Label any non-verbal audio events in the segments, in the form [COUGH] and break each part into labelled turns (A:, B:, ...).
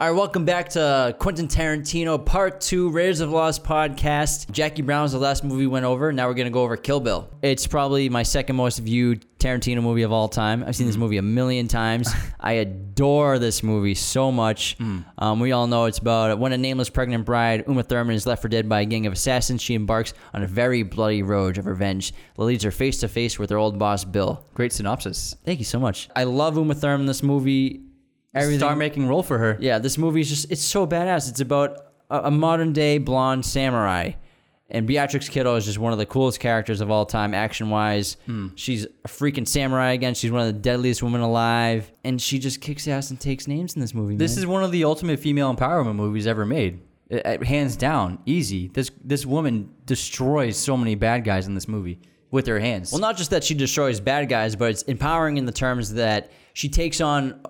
A: All right, welcome back to Quentin Tarantino Part 2 Raiders of Lost podcast. Jackie Brown was the last movie we went over. Now we're going to go over Kill Bill. It's probably my second most viewed Tarantino movie of all time. I've seen this movie a million times. [LAUGHS] I adore this movie so much. Um, we all know it's about when a nameless pregnant bride, Uma Thurman, is left for dead by a gang of assassins. She embarks on a very bloody road of revenge that leads her face to face with her old boss, Bill.
B: Great synopsis.
A: Thank you so much. I love Uma Thurman in this movie. Everything.
B: Star making role for her.
A: Yeah, this movie is just it's so badass. It's about a, a modern day blonde samurai. And Beatrix Kiddo is just one of the coolest characters of all time, action wise. She's a freaking samurai again. She's one of the deadliest women alive. And she just kicks ass and takes names in this movie.
B: This
A: man.
B: is one of the ultimate female empowerment movies ever made. Uh, uh, hands down, easy. This this woman destroys so many bad guys in this movie with her hands.
A: Well, not just that she destroys bad guys, but it's empowering in the terms that she takes on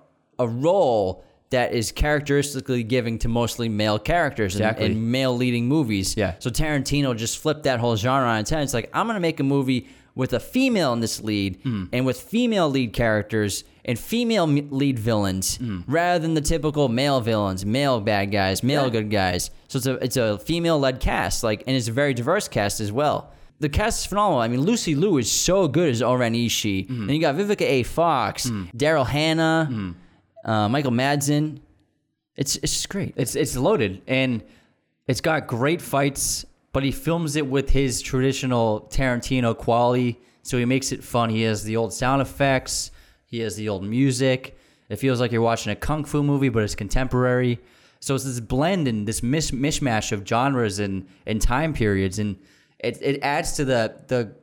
A: a role that is characteristically giving to mostly male characters in-
B: Exactly.
A: in, male leading movies.
B: Yeah.
A: So Tarantino just flipped that whole genre on its head. It's like, I'm going to make a movie with a female in this lead
B: Hmm.
A: and with female lead characters and female m- lead villains
B: Hmm.
A: rather than the typical male villains, male bad guys, male
B: Yeah.
A: good guys. So it's a it's a female led cast, like and it's a very diverse cast as well. The cast is phenomenal. I mean, Lucy Liu is so good as Oren Ishii.
B: Hmm.
A: And you got Vivica A. Fox, Daryl Hannah, uh, Michael Madsen. It's it's just great.
B: it's it's loaded and it's got great fights, but he films it with his traditional Tarantino quality. So he makes it fun. He has the old sound effects. He has the old music. It feels like you're watching a kung fu movie, but it's contemporary. So it's this blend and this mish- mishmash of genres and, and time periods, and it, it adds to the the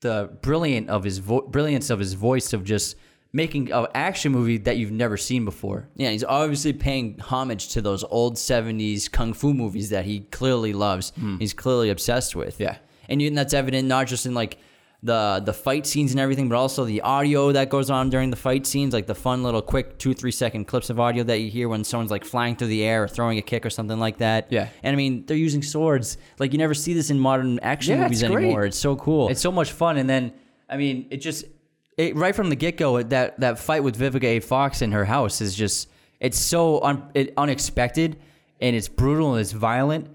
B: the brilliant of his vo- brilliance of his voice of just making an action movie that you've never seen before.
A: Yeah, he's obviously paying homage to those old 70s kung fu movies that he clearly loves. Hmm. He's clearly obsessed with.
B: Yeah.
A: And, you, and that's evident not just in like the the fight scenes and everything, but also the audio that goes on during the fight scenes, like the fun little quick two, three second clips of audio that you hear when someone's like flying through the air or throwing a kick or something like that.
B: Yeah.
A: And I mean, they're using swords. Like you never see this in modern action
B: Yeah,
A: movies
B: it's
A: anymore. It's so cool.
B: It's so much fun, and then I mean, it just it, right from the get go that that fight with Vivica A. Fox in her house is just it's so un, it, unexpected and it's brutal and it's violent,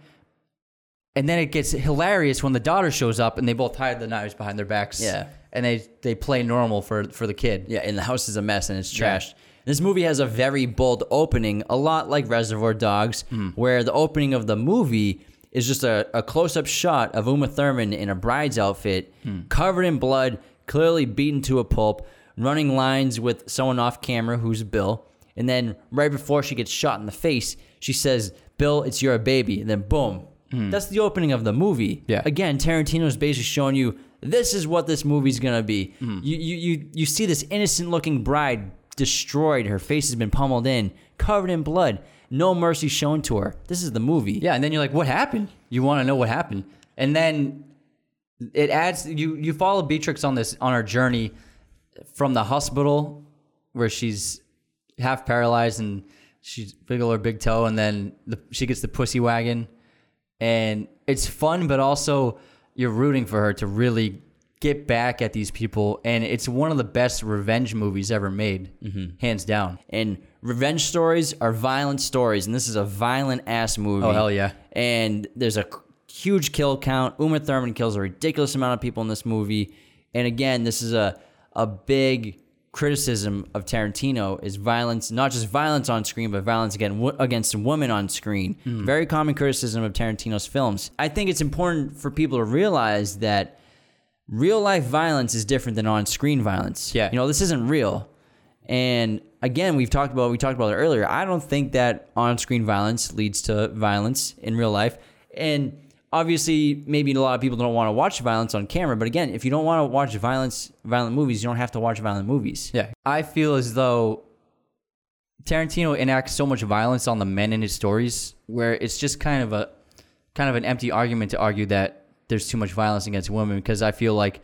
B: and then it gets hilarious when the daughter shows up and they both hide the knives behind their backs.
A: Yeah.
B: and they they play normal for for the kid.
A: Yeah, and the house is a mess and it's
B: Yeah.
A: trashed. This movie has a very bold opening, a lot like Reservoir Dogs,
B: Hmm.
A: where the opening of the movie is just a, a close up shot of Uma Thurman in a bride's outfit,
B: Hmm.
A: covered in blood, clearly beaten to a pulp, running lines with someone off camera who's Bill. And then right before she gets shot in the face, she says, Bill, it's your baby. And then boom. That's the opening of the movie.
B: Yeah.
A: Again, Tarantino's basically showing you this is what this movie's gonna be.
B: Hmm.
A: You, you you you see this innocent looking bride destroyed. Her face has been pummeled in, covered in blood. No mercy shown to her. This is the movie.
B: Yeah, and then you're like, what happened? You want to know what happened, and then it adds you you follow Beatrix on this on her journey from the hospital where she's half paralyzed and she's wiggle her big toe, and then the, she gets the pussy wagon, and it's fun, but also you're rooting for her to really get back at these people, and it's one of the best revenge movies ever made, mm-hmm. hands down.
A: And revenge stories are violent stories, and this is a violent ass movie.
B: Oh, hell yeah.
A: And there's a huge kill count. Uma Thurman kills a ridiculous amount of people in this movie. And again, this is a a big criticism of Tarantino is violence, not just violence on screen, but violence again w- against women on screen. Hmm. Very common criticism of Tarantino's films. I think it's important for people to realize that real life violence is different than on screen violence.
B: Yeah.
A: You know, this isn't real. And again, we've talked about we talked about it earlier. I don't think that on-screen violence leads to violence in real life. And obviously, maybe a lot of people don't want to watch violence on camera. But again, if you don't want to watch violence, violent movies, you don't have to watch violent movies.
B: Yeah. I feel as though Tarantino enacts so much violence on the men in his stories where it's just kind of a kind of an empty argument to argue that there's too much violence against women because I feel like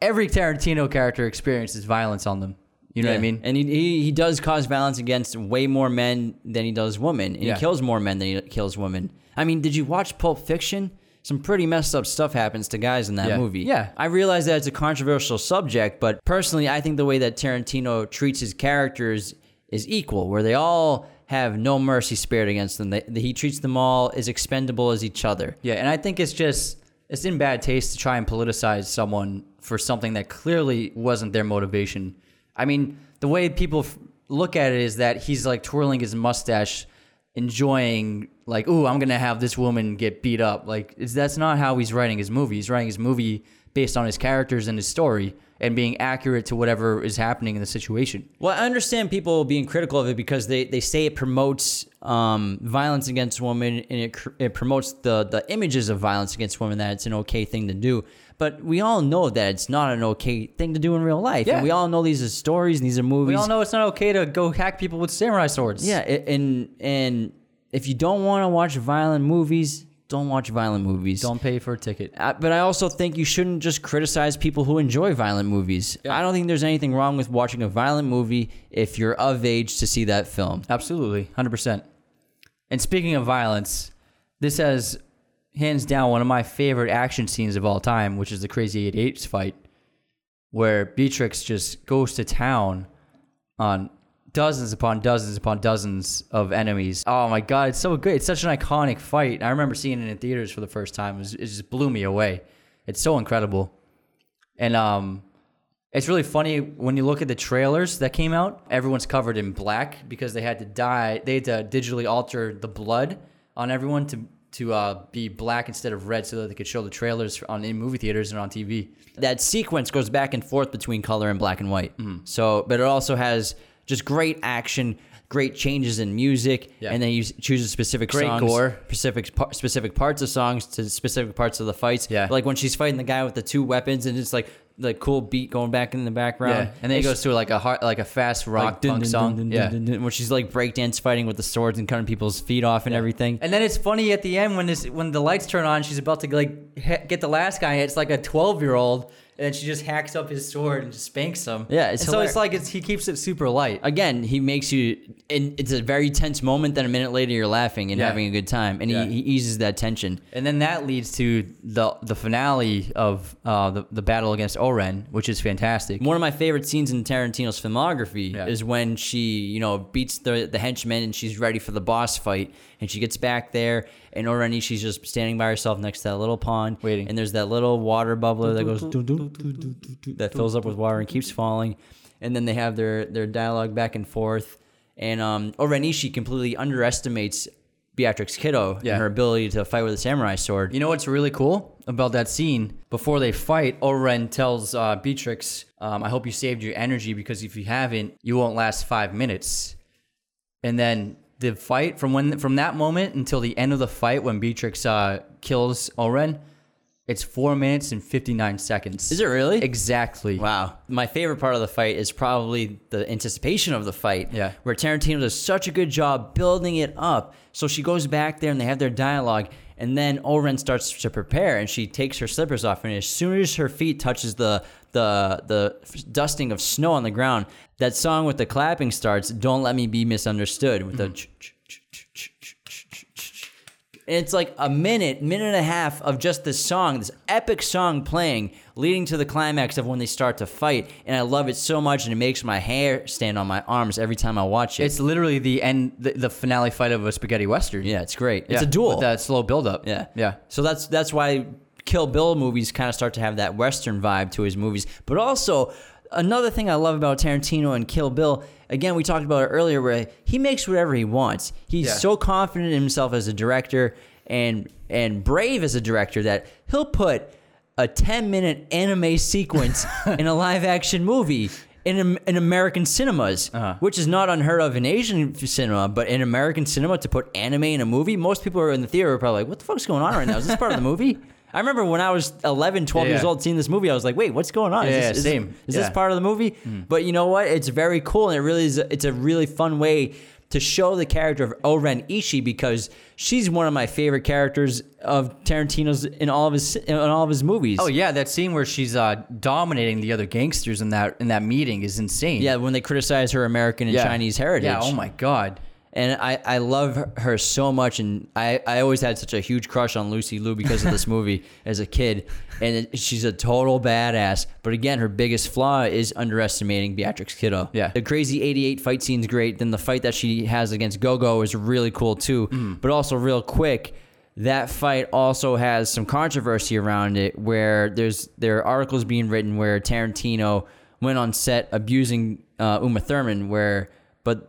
B: every Tarantino character experiences violence on them. You know what I mean?
A: And he, he he does cause violence against way more men than he does women, and
B: Yeah.
A: he kills more men than he kills women. I mean, did you watch Pulp Fiction? Some pretty messed up stuff happens to guys in that
B: Yeah.
A: movie.
B: Yeah.
A: I realize that it's a controversial subject, but personally, I think the way that Tarantino treats his characters is equal, where they all have no mercy spared against them. They, he treats them all as expendable as each other.
B: Yeah, and I think it's just it's in bad taste to try and politicize someone for something that clearly wasn't their motivation. I mean, the way people f- look at it is that he's like twirling his mustache, enjoying like, "Ooh, I'm gonna have this woman get beat up." Like, that's not how he's writing his movie. He's writing his movie based on his characters and his story and being accurate to whatever is happening in the situation.
A: Well, I understand people being critical of it because they, they say it promotes um, violence against women and it, it promotes the, the images of violence against women that it's an okay thing to do. But we all know that it's not an okay thing to do in real life.
B: Yeah.
A: And we all know these are stories and these are movies.
B: We all know it's not okay to go hack people with samurai swords.
A: Yeah, and and if you don't want to watch violent movies, don't watch violent movies.
B: Don't pay for a ticket.
A: Uh, but I also think you shouldn't just criticize people who enjoy violent movies. I don't think there's anything wrong with watching a violent movie if you're of age to see that film.
B: Absolutely, hundred percent. And speaking of violence, this has hands down one of my favorite action scenes of all time, which is the Crazy 88s fight, where Beatrix just goes to town on dozens upon dozens upon dozens of enemies. Oh my god, it's so good! It's such an iconic fight. I remember seeing it in theaters for the first time. It, was, it just blew me away. It's so incredible, and um. It's really funny when you look at the trailers that came out. Everyone's covered in black because they had to dye. They had to digitally alter the blood on everyone to to uh, be black instead of red, so that they could show the trailers on in movie theaters and on TV.
A: That sequence goes back and forth between color and black and white.
B: Mm-hmm.
A: So, but it also has just great action, great changes in music,
B: Yeah.
A: and then you choose a specific
B: Great
A: songs,
B: gore.
A: specific specific parts of songs to specific parts of the fights.
B: Yeah.
A: like when she's fighting the guy with the two weapons, and it's like the cool beat going back in the background.
B: Yeah, and then it goes to like a hard, like a fast rock
A: like
B: punk song. yeah.
A: where she's like breakdance fighting with the swords and cutting people's feet off and everything.
B: And then it's funny at the end when this when the lights turn on, she's about to like get the last guy. It's like a twelve year old, and then she just hacks up his sword and just spanks him.
A: Yeah, it's
B: and so it's like it's, he keeps it super light.
A: Again, he makes you. And it's a very tense moment. Then a minute later, you're laughing and
B: Yeah.
A: having a good time, and
B: Yeah.
A: he, he eases that tension.
B: And then that leads to the the finale of uh, the the battle against Oren, which is fantastic.
A: One of my favorite scenes in Tarantino's filmography
B: Yeah.
A: is when she, you know, beats the the henchman and she's ready for the boss fight, and she gets back there, and already she's just standing by herself next to that little pond,
B: Waiting.
A: and there's that little water bubbler that goes that fills up with water and keeps falling, and then they have their their dialogue back and forth, and um, Oren Ishii completely underestimates Beatrix Kiddo
B: Yeah.
A: and her ability to fight with a samurai sword.
B: You know what's really cool about that scene? Before they fight, Oren tells uh, Beatrix, um, "I hope you saved your energy because if you haven't, you won't last five minutes." And then the fight from when from that moment until the end of the fight, when Beatrix uh, kills Oren, it's four minutes and fifty nine seconds.
A: Is it really?
B: exactly?
A: Wow. My favorite part of the fight is probably the anticipation of the fight.
B: Yeah.
A: Where Tarantino does such a good job building it up. So she goes back there and they have their dialogue. And then Oren starts to prepare and she takes her slippers off. And as soon as her feet touches the the the dusting of snow on the ground, that song with the clapping starts, Don't Let Me Be Misunderstood, with the. It's like a minute, minute and a half of just this song, this epic song playing, leading to the climax of when they start to fight. And I love it so much, and it makes my hair stand on my arms every time I watch it.
B: It's literally the end, the, the finale fight of a spaghetti western.
A: Yeah, it's great. It's a duel.
B: With that slow buildup.
A: yeah,
B: Yeah.
A: So that's that's why Kill Bill movies kind of start to have that western vibe to his movies, but also another thing I love about Tarantino and Kill Bill. Again, we talked about it earlier, where he makes whatever he wants. He's
B: Yeah.
A: so confident in himself as a director and and brave as a director that he'll put a 10 minute anime sequence [LAUGHS] in a live action movie in, in American cinemas,
B: Uh-huh.
A: which is not unheard of in Asian cinema, but in American cinema to put anime in a movie, most people are in the theater are probably like, what the fuck's going on right now? Is this part of the movie? [LAUGHS] I remember when I was 11, 12
B: Yeah,
A: years old seeing this movie, I was like, wait, what's going on? Is this, is
B: same.
A: This, is
B: Yeah.
A: this part of the movie? But you know what? It's very cool, and it really is. A, it's a really fun way to show the character of Oren Ishii because she's one of my favorite characters of Tarantino's in all of his in all of his movies.
B: Oh yeah, that scene where she's uh, dominating the other gangsters in that in that meeting is insane.
A: yeah, when they criticize her American and
B: Yeah.
A: Chinese heritage.
B: Yeah. Oh my god.
A: And I, I love her- so much, and I, I always had such a huge crush on Lucy Liu because of this [LAUGHS] movie as a kid. And it, she's a total badass. But again, her biggest flaw is underestimating Beatrix Kiddo.
B: Yeah.
A: The crazy 88 fight scene's great. Then the fight that she has against Gogo is really cool too.
B: Mm.
A: But also, real quick, that fight also has some controversy around it where there's there are articles being written where Tarantino went on set abusing uh, Uma Thurman where but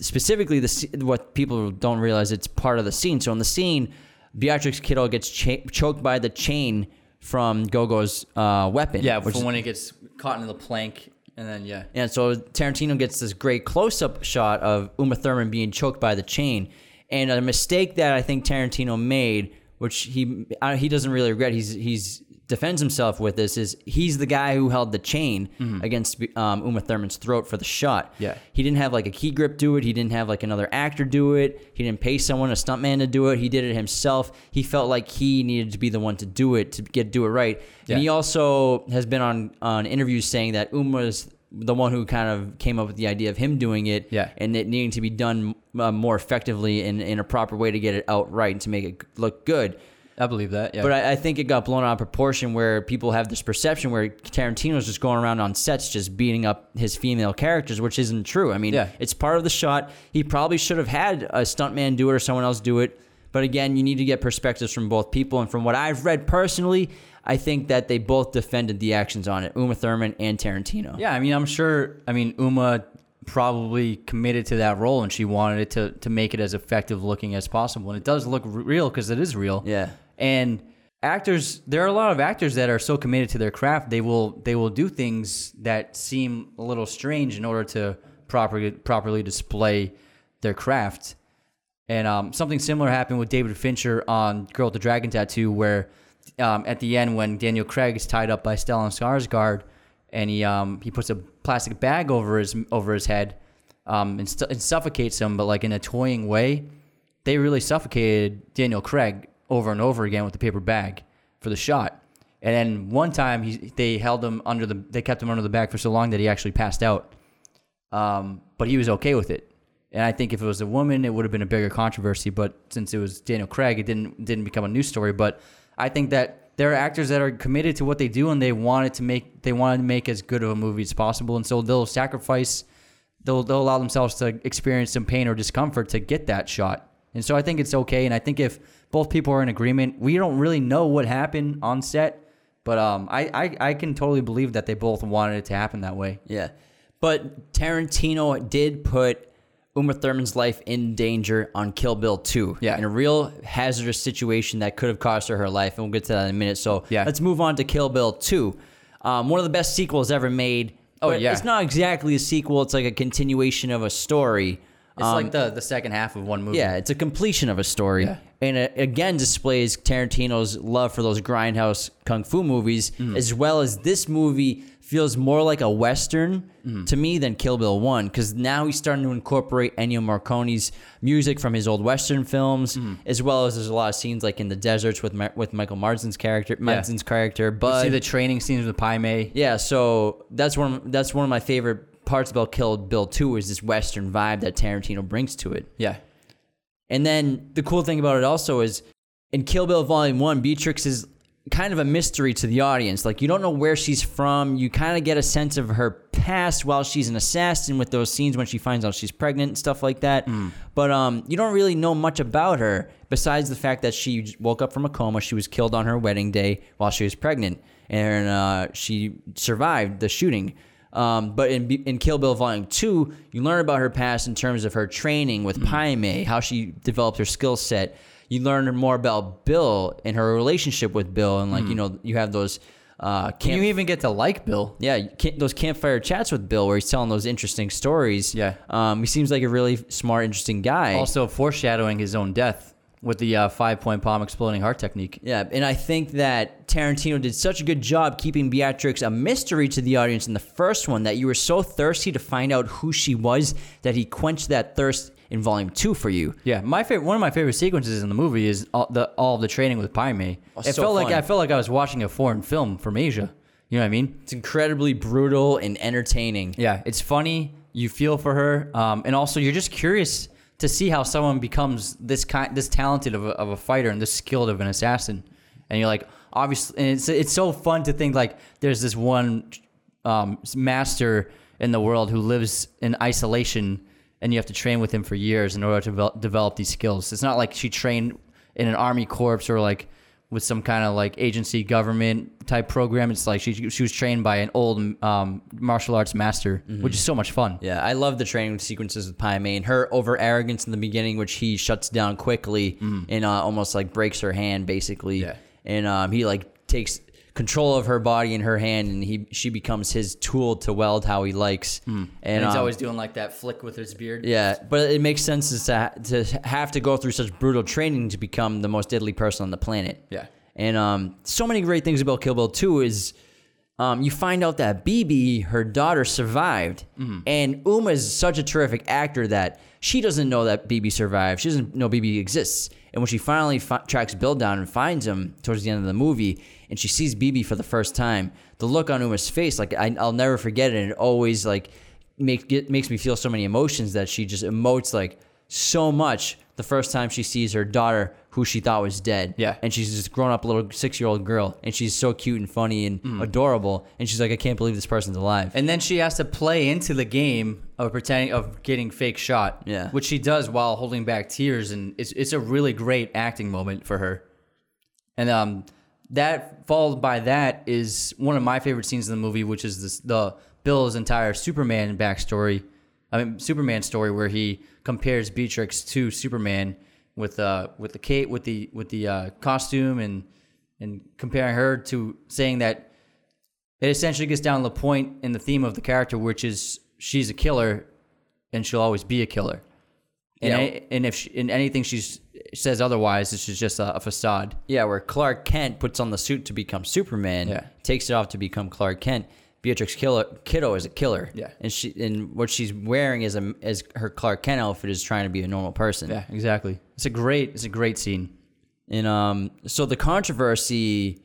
A: specifically the what people don't realize it's part of the scene so in the scene Beatrix Kiddo gets cha- choked by the chain from Gogo's uh, weapon
B: Yeah,
A: which is-
B: when it gets caught in the plank, and then yeah,
A: and so Tarantino gets this great close-up shot of Uma Thurman being choked by the chain, and a mistake that I think Tarantino made, which he he doesn't really regret. He's he's defends himself with this is he's the guy who held the chain against um, Uma Thurman's throat for the shot.
B: Mm-hmm. Yeah.
A: he didn't have like a key grip do it. He didn't have like another actor do it. He didn't pay someone, a stuntman, to do it. He did it himself. He felt like he needed to be the one to do it to get do it right.
B: Yeah.
A: And he also has been on on interviews saying that Uma's the one who kind of came up with the idea of him doing it
B: Yeah.
A: and it needing to be done uh, more effectively in, in a proper way to get it out right and to make it look good.
B: I believe that. Yeah,
A: But I, I think it got blown out of proportion where people have this perception where Tarantino's just going around on sets just beating up his female characters, which isn't true. I mean,
B: Yeah.
A: it's part of the shot. He probably should have had a stuntman do it or someone else do it. But again, you need to get perspectives from both people. And from what I've read personally, I think that they both defended the actions on it, Uma Thurman and Tarantino.
B: Yeah, I mean, I'm sure. I mean, Uma probably committed to that role, and she wanted it to to make it as effective looking as possible. And it does look r- real because it is real.
A: Yeah.
B: And actors, there are a lot of actors that are so committed to their craft, they will they will do things that seem a little strange in order to properly properly display their craft. And um, something similar happened with David Fincher on Girl with the Dragon Tattoo, where um, at the end, when Daniel Craig is tied up by Stellan Skarsgård, and he um, he puts a plastic bag over his over his head, um, and, stu- and suffocates him, but like in a toying way, they really suffocated Daniel Craig over and over again with the paper bag for the shot. And then one time, he they held him under the they kept him under the bag for so long that he actually passed out. Um, but he was okay with it. And I think if it was a woman, it would have been a bigger controversy. But since it was Daniel Craig, it didn't didn't become a news story. But I think that there are actors that are committed to what they do, and they wanted to make they wanted to make as good of a movie as possible, and so they'll sacrifice, they'll they'll allow themselves to experience some pain or discomfort to get that shot. And so I think it's okay. And I think if both people are in agreement, we don't really know what happened on set, but um, I I, I can totally believe that they both wanted it to happen that way.
A: Yeah. But Tarantino did put Uma Thurman's life in danger on Kill Bill 2.
B: Yeah.
A: In a real hazardous situation that could have cost her her life. And we'll get to that in a minute. So
B: Yeah.
A: let's move on to Kill Bill 2. Um, one of the best sequels ever made.
B: Oh,
A: but
B: yeah.
A: It's not exactly a sequel, it's like a continuation of a story.
B: It's like the the second half of one movie.
A: Yeah, it's a completion of a story.
B: Yeah.
A: And it again displays Tarantino's love for those grindhouse kung fu movies,
B: Mm-hmm.
A: as well as this movie feels more like a Western
B: Mm-hmm.
A: to me than Kill Bill 1, because now he's starting to incorporate Ennio Morricone's music from his old Western films,
B: Mm-hmm.
A: as well as there's a lot of scenes like in the deserts with Ma- with Michael Madsen's character, Madsen's character, but
B: See the training scenes with Pai Mei.
A: yeah, so that's one of, that's one of my favorite parts about Kill Bill 2 is this Western vibe that Tarantino brings to it.
B: Yeah.
A: And then the cool thing about it also is in Kill Bill Volume 1, Beatrix is kind of a mystery to the audience. Like, you don't know where she's from. You kind of get a sense of her past while she's an assassin with those scenes when she finds out she's pregnant and stuff like that. But um, you don't really know much about her besides the fact that she woke up from a coma. She was killed on her wedding day while she was pregnant. And uh, she survived the shooting. Um, but in, in Kill Bill Volume 2, you learn about her past in terms of her training with Pai Mei, how she developed her skill set. You learn more about Bill and her relationship with Bill. And, like, you know, you have those. Uh,
B: Can
A: camp-
B: you even get to like Bill?
A: yeah, those campfire chats with Bill where he's telling those interesting stories.
B: Yeah.
A: Um, he seems like a really smart, interesting guy.
B: Also foreshadowing his own death with the uh, five point palm exploding heart technique.
A: Yeah, and I think that Tarantino did such a good job keeping Beatrix a mystery to the audience in the first one that you were so thirsty to find out who she was that he quenched that thirst in volume two for you.
B: Yeah, my favorite one of my favorite sequences in the movie is all the all of the training with Pai Mei.
A: Oh,
B: it
A: so
B: felt like. I felt like I was watching a foreign film from Asia. You know what I mean?
A: It's incredibly brutal and entertaining.
B: Yeah, it's funny. You feel for her, um, and also you're just curious to see how someone becomes this kind, this talented of a, of a fighter and this skilled of an assassin, and you're like, obviously, and it's it's so fun to think like there's this one um, master in the world who lives in isolation, and you have to train with him for years in order to develop, develop these skills. It's not like she trained in an army corps or like with some kind of like agency government type program. It's like she she was trained by an old um, martial arts master, which is so much fun.
A: Yeah, I love the training sequences with Pai Mei and her over arrogance in the beginning, which he shuts down quickly and uh, almost like breaks her hand basically.
B: Yeah.
A: And um, he like takes control of her body in her hand, and he she becomes his tool to weld how he likes. And,
B: And, he's
A: um,
B: always doing like that flick with his beard.
A: yeah, but it makes sense to to have to go through such brutal training to become the most deadly person on the planet.
B: Yeah.
A: And um, so many great things about Kill Bill 2 is um, you find out that BB, her daughter, survived. And Uma is such a terrific actor that she doesn't know that BB survived. She doesn't know BB exists. And when she finally fi- tracks Bill down and finds him towards the end of the movie, and she sees BB for the first time, the look on Uma's face, like I, I'll never forget it. And it always like make, it makes me feel so many emotions that she just emotes like so much the first time she sees her daughter who she thought was dead.
B: Yeah.
A: And she's just grown up little six year old girl and she's so cute and funny and adorable. And she's like, I can't believe this person's alive.
B: And then she has to play into the game of pretending of getting fake shot.
A: Yeah.
B: Which she does while holding back tears, and it's it's a really great acting moment for her. And um, that followed by that is one of my favorite scenes in the movie, which is this the Bill's entire Superman backstory. I mean, Superman story where he compares Beatrix to Superman with uh with the Kate with the with the uh, costume and and comparing her to saying that it essentially gets down to the point in the theme of the character, which is she's a killer and she'll always be a killer. And,
A: Yeah.
B: any- and if she, in anything she says otherwise, this is just a, a facade.
A: yeah, where Clark Kent puts on the suit to become Superman,
B: Yeah.
A: takes it off to become Clark Kent. Beatrix Killer, Kiddo is a killer.
B: Yeah.
A: And she and what she's wearing is a as her Clark Kent outfit is trying to be a normal person.
B: Yeah, exactly. It's a great, it's a great scene.
A: And um, so the controversy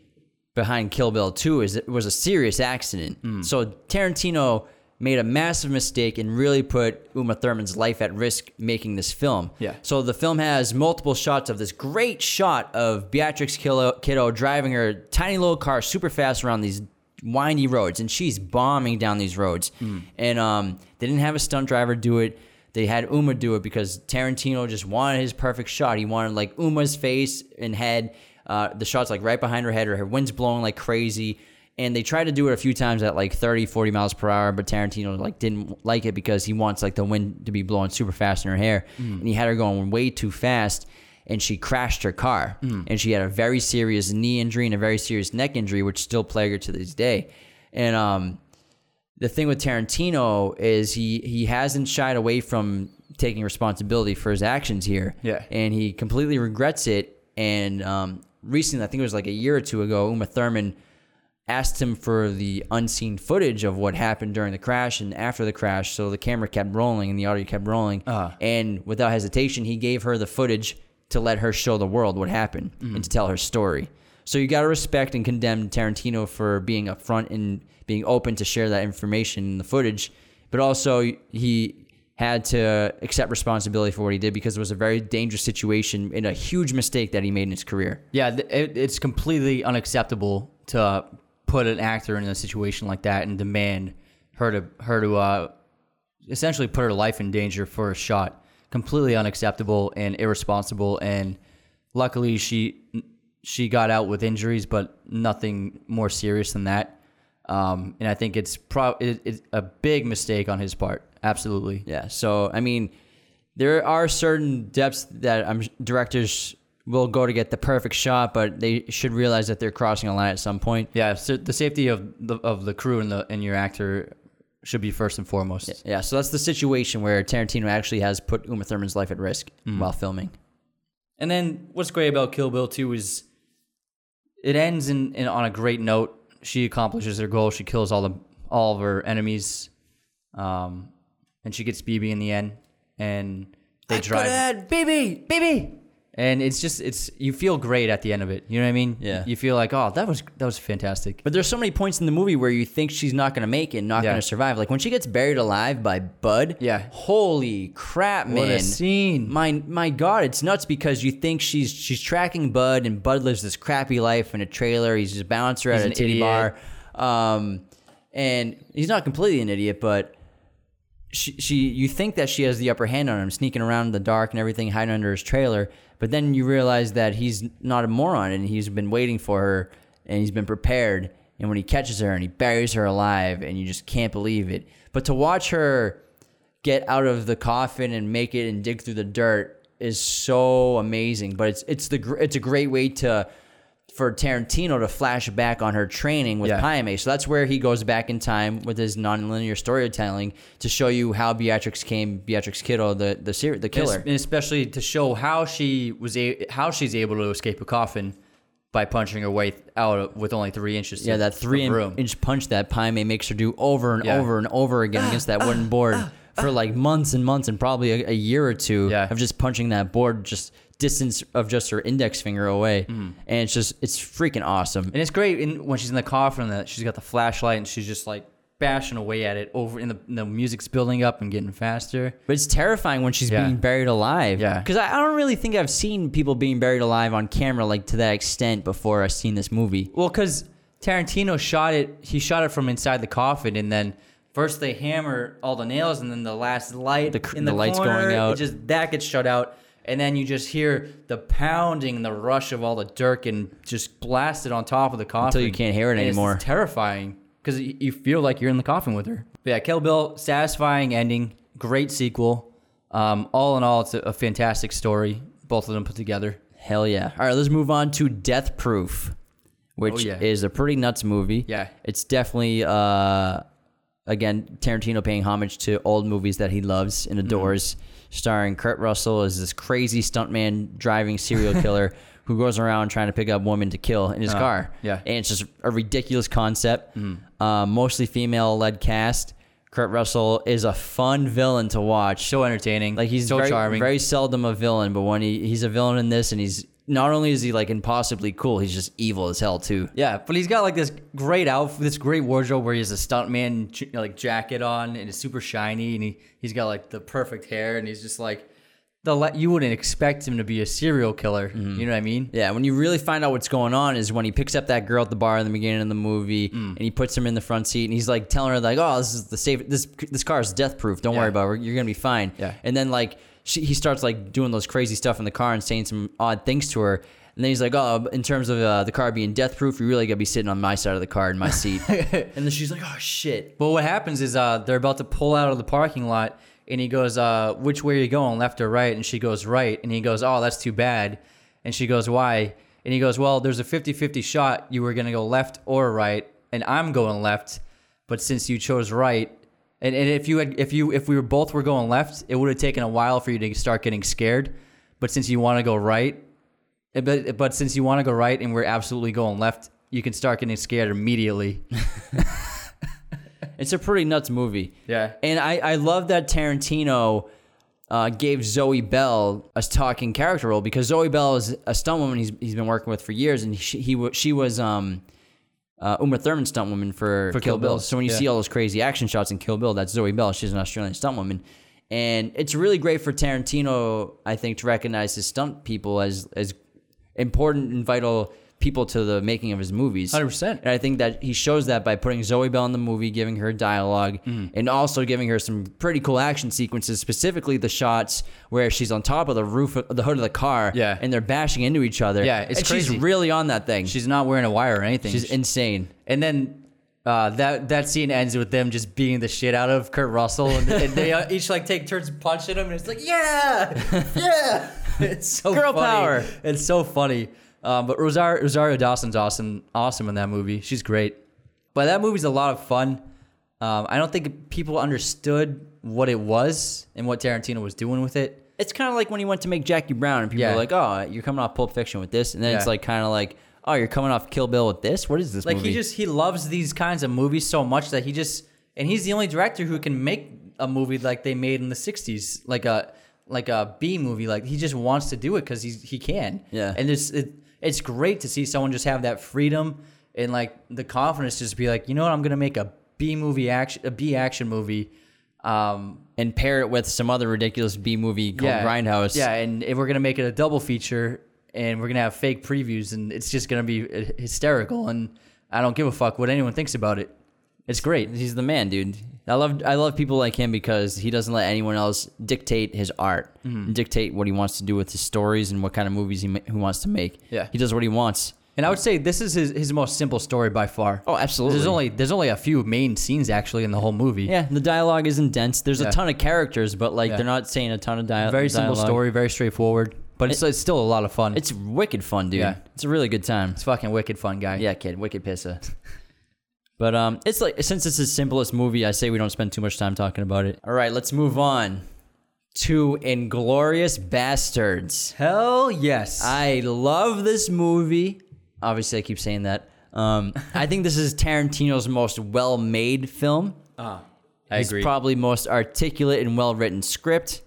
A: behind Kill Bill 2 is it was a serious accident.
B: Hmm.
A: So Tarantino made a massive mistake and really put Uma Thurman's life at risk making this film.
B: Yeah.
A: So the film has multiple shots of this great shot of Beatrix Kiddo, Kiddo driving her tiny little car super fast around these windy roads, and she's bombing down these roads.
B: Hmm.
A: And um, they didn't have a stunt driver do it. They had Uma do it because Tarantino just wanted his perfect shot. He wanted like Uma's face and head. Uh, the shots like right behind her head, or her wind's blowing like crazy. And they tried to do it a few times at like 30, 40 miles per hour, but Tarantino like didn't like it because he wants like the wind to be blowing super fast in her hair, and he had her going way too fast, and she crashed her car, and she had a very serious knee injury and a very serious neck injury, which still plague her to this day. And um, the thing with Tarantino is he he hasn't shied away from taking responsibility for his actions here.
B: Yeah.
A: And he completely regrets it. And um, recently, I think it was like a year or two ago, Uma Thurman asked him for the unseen footage of what happened during the crash and after the crash. So the camera kept rolling and the audio kept rolling.
B: Uh.
A: And without hesitation, he gave her the footage to let her show the world what happened and to tell her story. So you got to respect and condemn Tarantino for being upfront and being open to share that information in the footage, but also he had to accept responsibility for what he did because it was a very dangerous situation and a huge mistake that he made in his career.
B: Yeah, it, it's completely unacceptable to put an actor in a situation like that and demand her to her to uh, essentially put her life in danger for a shot. Completely unacceptable and irresponsible. And luckily, she she got out with injuries, but nothing more serious than that. Um, and I think it's pro- it, it's a big mistake on his part. Absolutely.
A: Yeah. So I mean, there are certain depths that I'm directors will go to get the perfect shot, but they should realize that they're crossing a line at some point.
B: Yeah, so the safety of the of the crew and the and your actor should be first and foremost.
A: Yeah. So that's the situation where Tarantino actually has put Uma Thurman's life at risk while filming.
B: And then what's great about Kill Bill 2 is it ends in, in on a great note. She accomplishes her goal. She kills all the all of her enemies, um, and she gets BB in the end. And they drive.
A: had BB, BB.
B: And it's just it's you feel great at the end of it. You know what I mean?
A: Yeah.
B: You feel like oh that was that was fantastic.
A: But there's so many points in the movie where you think she's not going to make it, not
B: Yeah.
A: going to survive. Like when she gets buried alive by Bud.
B: Yeah.
A: Holy crap, man!
B: What a scene.
A: My my God, it's nuts because you think she's she's tracking Bud, and Bud lives this crappy life in a trailer. He's just a bouncer at a titty
B: idiot.
A: bar, um, and he's not completely an idiot, but. She, she, you think that she has the upper hand on him, sneaking around in the dark and everything, hiding under his trailer. But then you realize that he's not a moron, and he's been waiting for her, and he's been prepared. And when he catches her and he buries her alive, and you just can't believe it. But to watch her get out of the coffin and make it and dig through the dirt is so amazing. But it's it's the it's a great way to for Tarantino to flash back on her training with
B: Yeah.
A: Pai Mei. So that's where he goes back in time with his nonlinear storytelling to show you how Beatrix came Beatrix Kiddo, the the ser- the killer.
B: and especially to show how she was a, how she's able to escape a coffin by punching her way out with only three inches.
A: Yeah, that three
B: room.
A: inch punch that Pai Mei makes her do over and
B: Yeah.
A: over and over again against that wooden [LAUGHS] board for like months and months and probably a, a year or two
B: Yeah.
A: of just punching that board just distance of just her index finger away.
B: Mm-hmm.
A: And it's just, it's freaking awesome.
B: And it's great in, when she's in the coffin that she's got the flashlight and she's just like bashing away at it over in the, and the music's building up and getting faster.
A: But it's terrifying when she's
B: Yeah.
A: being buried alive.
B: Yeah.
A: Because I, I don't really think I've seen people being buried alive on camera like to that extent before I've seen this movie.
B: Well, because Tarantino shot it, he shot it from inside the coffin, and then first they hammer all the nails, and then the last light
A: The
B: in
A: the
B: the,
A: lights
B: corner,
A: going out.
B: It just that gets shut out, and then you just hear the pounding, and the rush of all the dirt, and just blasted on top of the coffin until
A: you can't hear it
B: And it's
A: anymore.
B: terrifying because you feel like you're in the coffin with her. But yeah, Kill Bill, satisfying ending, great sequel. Um, all in all, it's a, a fantastic story. Both of them put together.
A: Hell yeah. All right, let's move on to Death Proof, which
B: Oh, yeah.
A: is a pretty nuts movie.
B: Yeah.
A: It's definitely, uh, again, Tarantino paying homage to old movies that he loves
B: Mm-hmm.
A: and adores, starring Kurt Russell as this crazy stuntman driving serial [LAUGHS] killer who goes around trying to pick up women to kill in his car.
B: Uh, yeah. Mm-hmm.
A: And it's just a ridiculous concept. Uh, mostly female led cast. Kurt Russell is a fun villain to watch.
B: So entertaining.
A: Like he's
B: so
A: very,
B: charming.
A: very seldom a villain, but when he, he's a villain in this, and he's not only is he like impossibly cool, he's just evil as hell too.
B: Yeah, but he's got like this great outfit, this great wardrobe where he has a stuntman like jacket on and it's super shiny, and he he's got like the perfect hair, and he's just like the le- you wouldn't expect him to be a serial killer.
A: Mm-hmm.
B: You know what I mean?
A: Yeah, when you really find out what's going on is when he picks up that girl at the bar in the beginning of the movie,
B: Mm.
A: and he puts her in the front seat, and he's like telling her like, "Oh, this is the safe. This this car is death proof. Don't
B: Yeah.
A: worry about it. You're gonna be fine."
B: Yeah.
A: And then like she, he starts like doing those crazy stuff in the car and saying some odd things to her. And then he's like, "Oh, in terms of uh, the car being death proof, you really gotta be sitting on my side of the car in my seat." [LAUGHS] and then she's like, "Oh shit."
B: But what happens is uh, they're about to pull out of the parking lot, and he goes, uh, "Which way are you going, left or right?" And she goes, "Right." And he goes, "Oh, that's too bad." And she goes, "Why?" And he goes, "Well, there's a 50-50 shot you were gonna go left or right, and I'm going left, but since you chose right." And, and if you had, if you, if we were both were going left, it would have taken a while for you to start getting scared. But since you want to go right, eh, but but since you want to go right and we're absolutely going left, you can start getting scared immediately. [LAUGHS]
A: It's a pretty nuts movie.
B: Yeah.
A: And I, I love that Tarantino uh, gave Zoe Bell a talking character role because Zoe Bell is a stunt woman he's, he's been working with for years, and she, he she was um, uh, Uma Thurman stunt woman for,
B: For
A: Kill,
B: Kill
A: Bill.
B: Bill,
A: So when you
B: yeah.
A: see all those crazy action shots in Kill Bill, that's Zoe Bell. She's an Australian stunt woman. And it's really great for Tarantino, I think, to recognize his stunt people as as important and vital people to the making of his movies.
B: 100%.
A: And I think that he shows that by putting Zoe Bell in the movie, giving her dialogue,
B: Mm-hmm.
A: and also giving her some pretty cool action sequences, specifically the shots where she's on top of the roof of the hood of the car
B: Yeah.
A: and they're bashing into each other.
B: Yeah, it's
A: and she's really on that thing. She's,
B: not wearing a wire or anything.
A: she's insane.
B: and then uh, that that scene ends with them just beating the shit out of Kurt Russell, and, and they uh, each like take turns punching him, and it's like, yeah, [LAUGHS] yeah, [LAUGHS] it's so
A: Girl
B: funny.
A: power.
B: It's so funny. Um, but Rosario, Rosario Dawson's awesome, awesome in that movie. She's great. But that movie's a lot of fun. Um, I don't think people understood what it was and what Tarantino was doing with it.
A: It's kind of like when he went to make Jackie Brown, and people
B: Yeah.
A: were like, "Oh, you're coming off Pulp Fiction with this," and then it's like kind of like, "Oh, you're coming off Kill Bill with this. What is this
B: Like
A: movie?"
B: he just he loves these kinds of movies so much that he just and he's the only director who can make a movie like they made in the '60s, like a like a B movie. Like he just wants to do it because he's he can.
A: Yeah.
B: and it's it, it's great to see someone just have that freedom and like the confidence to just be like, you know what, I'm gonna make a B movie action, a B action movie. Um,
A: and pair it with some other ridiculous B movie called
B: yeah,
A: Grindhouse.
B: Yeah, and if we're gonna make it a double feature, and we're gonna have fake previews, and it's just gonna be uh, hysterical. And I don't give a fuck what anyone thinks about it. It's great.
A: He's the man, dude. I love I love people like him because he doesn't let anyone else dictate his art,
B: Mm-hmm.
A: dictate what he wants to do with his stories and what kind of movies he, ma- he wants to make.
B: Yeah.
A: he does what he wants.
B: And I would say this is his, his most simple story by far.
A: Oh, absolutely.
B: There's only there's only a few main scenes actually in the whole movie.
A: Yeah, the dialogue isn't dense. There's
B: Yeah.
A: a ton of characters, but like
B: Yeah.
A: they're not saying a ton of dialogue.
B: Very simple story, very straightforward, but it's, it's still a lot of fun.
A: It's wicked fun, dude.
B: Yeah.
A: It's a really good time.
B: it's fucking wicked fun, guy.
A: Yeah, kid, wicked pissa. [LAUGHS] but um, it's like since it's the simplest movie, I say we don't spend too much time talking about it. All right, let's move on to Inglourious Basterds.
B: Hell yes.
A: I love this movie. Obviously, I keep saying that. Um, I think this is Tarantino's most well-made film.
B: Ah, I
A: His
B: agree.
A: probably most articulate and well-written script.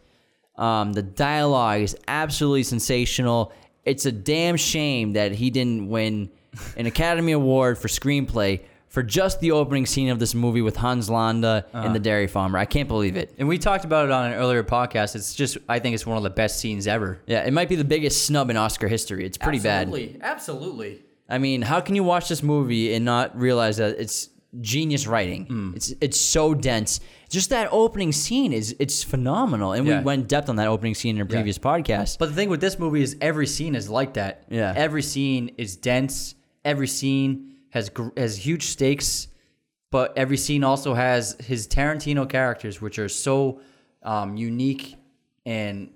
A: Um, the dialogue is absolutely sensational. It's a damn shame that he didn't win an Academy Award for screenplay for just the opening scene of this movie with Hans Landa and the dairy farmer. I can't believe it.
B: and we talked about it on an earlier podcast. It's just I think it's one of the best scenes ever.
A: Yeah, it might be the biggest snub in Oscar history. It's pretty bad.
B: Absolutely. Absolutely.
A: I mean, how can you watch this movie and not realize that it's genius writing?
B: Hmm.
A: It's it's so dense. Just that opening scene is it's phenomenal, and
B: Yeah.
A: we went in depth on that opening scene in a previous podcast.
B: But the thing with this movie is every scene is like that.
A: Yeah.
B: Every scene is dense. Every scene has has huge stakes, but every scene also has his Tarantino characters, which are so um, unique and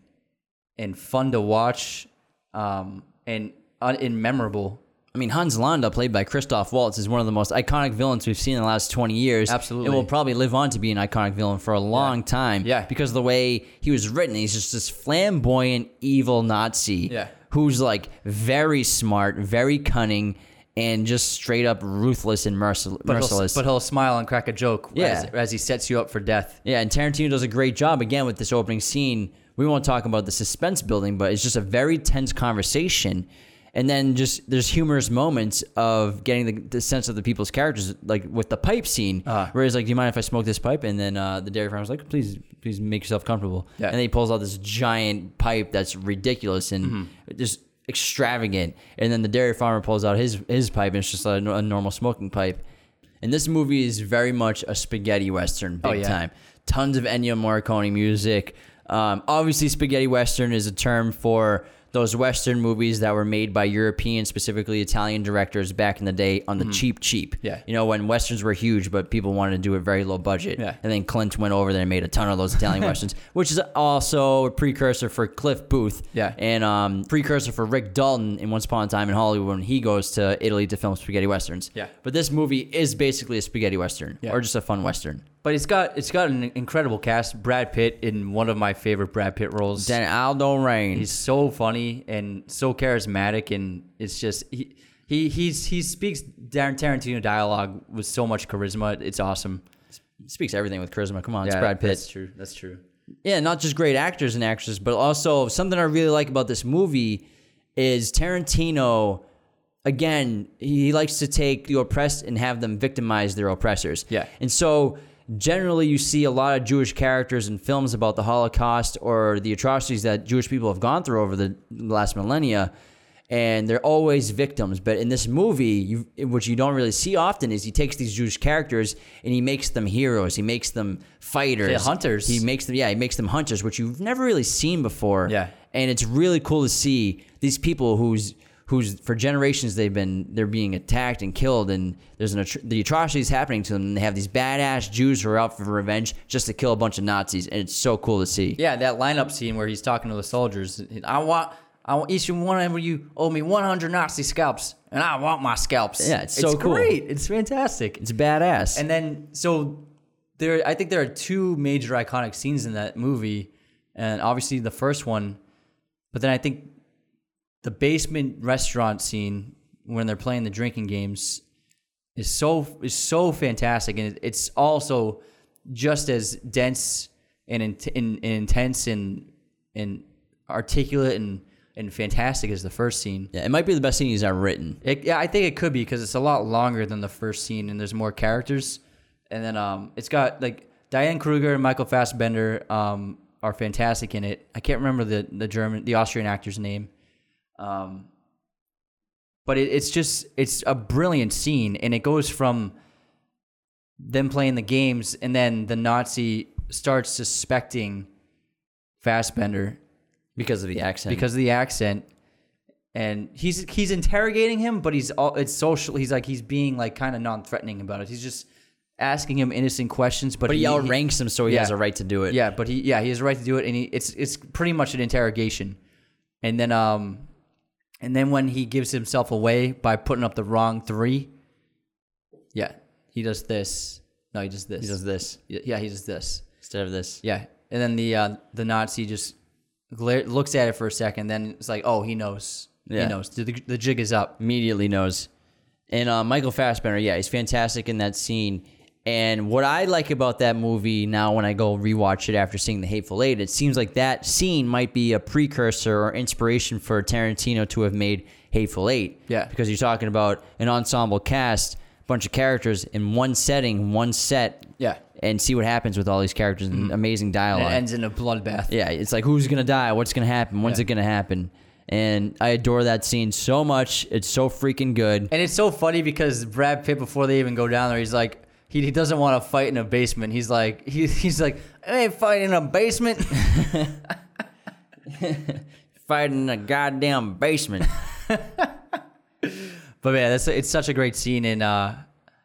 B: and fun to watch, um, and un- and memorable.
A: I mean, Hans Landa, played by Christoph Waltz, is one of the most iconic villains we've seen in the last 20 years.
B: Absolutely.
A: And will probably live on to be an iconic villain for a long time.
B: Yeah.
A: Because of the way he was written, he's just this flamboyant, evil Nazi
B: Yeah.
A: who's like very smart, very cunning, and just straight up ruthless and mercil-
B: But he'll,
A: merciless.
B: but he'll smile and crack a joke
A: Yeah.
B: as, as he sets you up for death.
A: Yeah, and Tarantino does a great job again with this opening scene. We won't talk about the suspense building, but it's just a very tense conversation. And then just there's humorous moments of getting the, the sense of the people's characters, like with the pipe scene,
B: Uh-huh.
A: where he's like, "Do you mind if I smoke this pipe?" And then uh, the dairy farmer's like, "Please, please make yourself comfortable."
B: Yeah.
A: And then he pulls out this giant pipe that's ridiculous and
B: Mm-hmm.
A: just extravagant. And then the dairy farmer pulls out his his pipe, and it's just a, a normal smoking pipe. And this movie is very much a spaghetti western, big
B: Oh, yeah.
A: time. Tons of Ennio Morricone music. Um, obviously, spaghetti western is a term for those western movies that were made by European, specifically Italian directors back in the day on the cheap, cheap.
B: Mm-hmm. Yeah.
A: You know, when westerns were huge, but people wanted to do it very low budget.
B: Yeah.
A: And then Clint went over there and made a ton of those Italian [LAUGHS] westerns, which is also a precursor for Cliff Booth.
B: Yeah.
A: And um, precursor for Rick Dalton in Once Upon a Time in Hollywood when he goes to Italy to film spaghetti westerns.
B: Yeah.
A: But this movie is basically a spaghetti western
B: Yeah.
A: or just a fun western.
B: But it's got it's got an incredible cast. Brad Pitt in one of my favorite Brad Pitt roles.
A: Then Aldo Raine.
B: He's so funny and so charismatic, and it's just he he he's, he speaks Darren Tarantino dialogue with so much charisma. It's awesome.
A: speaks everything with charisma. Come on, it's Brad Pitt.
B: That's true. That's true.
A: Yeah, not just great actors and actresses, but also something I really like about this movie is Tarantino. Again, he likes to take the oppressed and have them victimize their oppressors.
B: Yeah.
A: and so generally, you see a lot of Jewish characters in films about the Holocaust or the atrocities that Jewish people have gone through over the last millennia. And they're always victims, but in this movie, you, what you don't really see often is he takes these Jewish characters and he makes them heroes. He makes them fighters,
B: Yeah, hunters.
A: He makes them, yeah, he makes them hunters, which you've never really seen before.
B: Yeah.
A: and it's really cool to see these people who's who's for generations they've been they're being attacked and killed, and there's an the atrocities happening to them. And they have these badass Jews who are out for revenge just to kill a bunch of Nazis, and it's so cool to see.
B: Yeah, that lineup scene where he's talking to the soldiers. I want, I want each one of you owe me 100 Nazi scalps, and I want my scalps.
A: Yeah, it's so cool.
B: great. It's fantastic.
A: It's badass.
B: And then so there, I think there are two major iconic scenes in that movie, and obviously the first one, but then I think the basement restaurant scene when they're playing the drinking games is so is so fantastic, and it's also just as dense and, in, in, intense and and articulate and and fantastic as the first scene.
A: Yeah, it might be the best scene he's ever written.
B: It, yeah, I think it could be because it's a lot longer than the first scene, and there's more characters. And then um, it's got like Diane Kruger and Michael Fassbender um, are fantastic in it. I can't remember the the German, the Austrian actor's name. Um, but it, it's just it's a brilliant scene, and it goes from them playing the games, and then the Nazi starts suspecting Fassbender
A: Because of the accent.
B: because of the accent and he's he's interrogating him but he's all it's social he's like he's being like kind of non-threatening about it he's just asking him innocent questions but,
A: but he outranks him, so he
B: yeah.
A: has a right to do it.
B: yeah but he yeah he has a right to do it and he it's it's pretty much an interrogation and then um and then when he gives himself away by putting up the wrong three yeah he does this no he does this
A: He does this
B: yeah he does this
A: instead of this.
B: yeah, and then the uh, the Nazi just glare, looks at it for a second, then it's like, oh, he knows.
A: Yeah.
B: He knows. The, the jig is up.
A: Immediately knows. And uh, Michael Fassbender, yeah, he's fantastic in that scene. And what I like about that movie now, when I go rewatch it after seeing The Hateful Eight, it seems like that scene might be a precursor or inspiration for Tarantino to have made Hateful Eight.
B: Yeah.
A: Because you're talking about an ensemble cast, bunch of characters in one setting, one set.
B: Yeah.
A: And see what happens with all these characters and mm-hmm. amazing
B: And
A: dialogue.
B: it ends in a bloodbath.
A: Yeah, it's like who's gonna die? What's gonna happen? When's
B: Yeah.
A: it gonna happen? And I adore that scene so much. It's so freaking good.
B: And it's so funny because Brad Pitt, before they even go down there, he's like, he, he doesn't want to fight in a basement. He's like, he, [LAUGHS] he's like, I ain't fighting in a basement. [LAUGHS]
A: Fighting in a goddamn basement. [LAUGHS]
B: But man, that's it's such a great scene, and uh,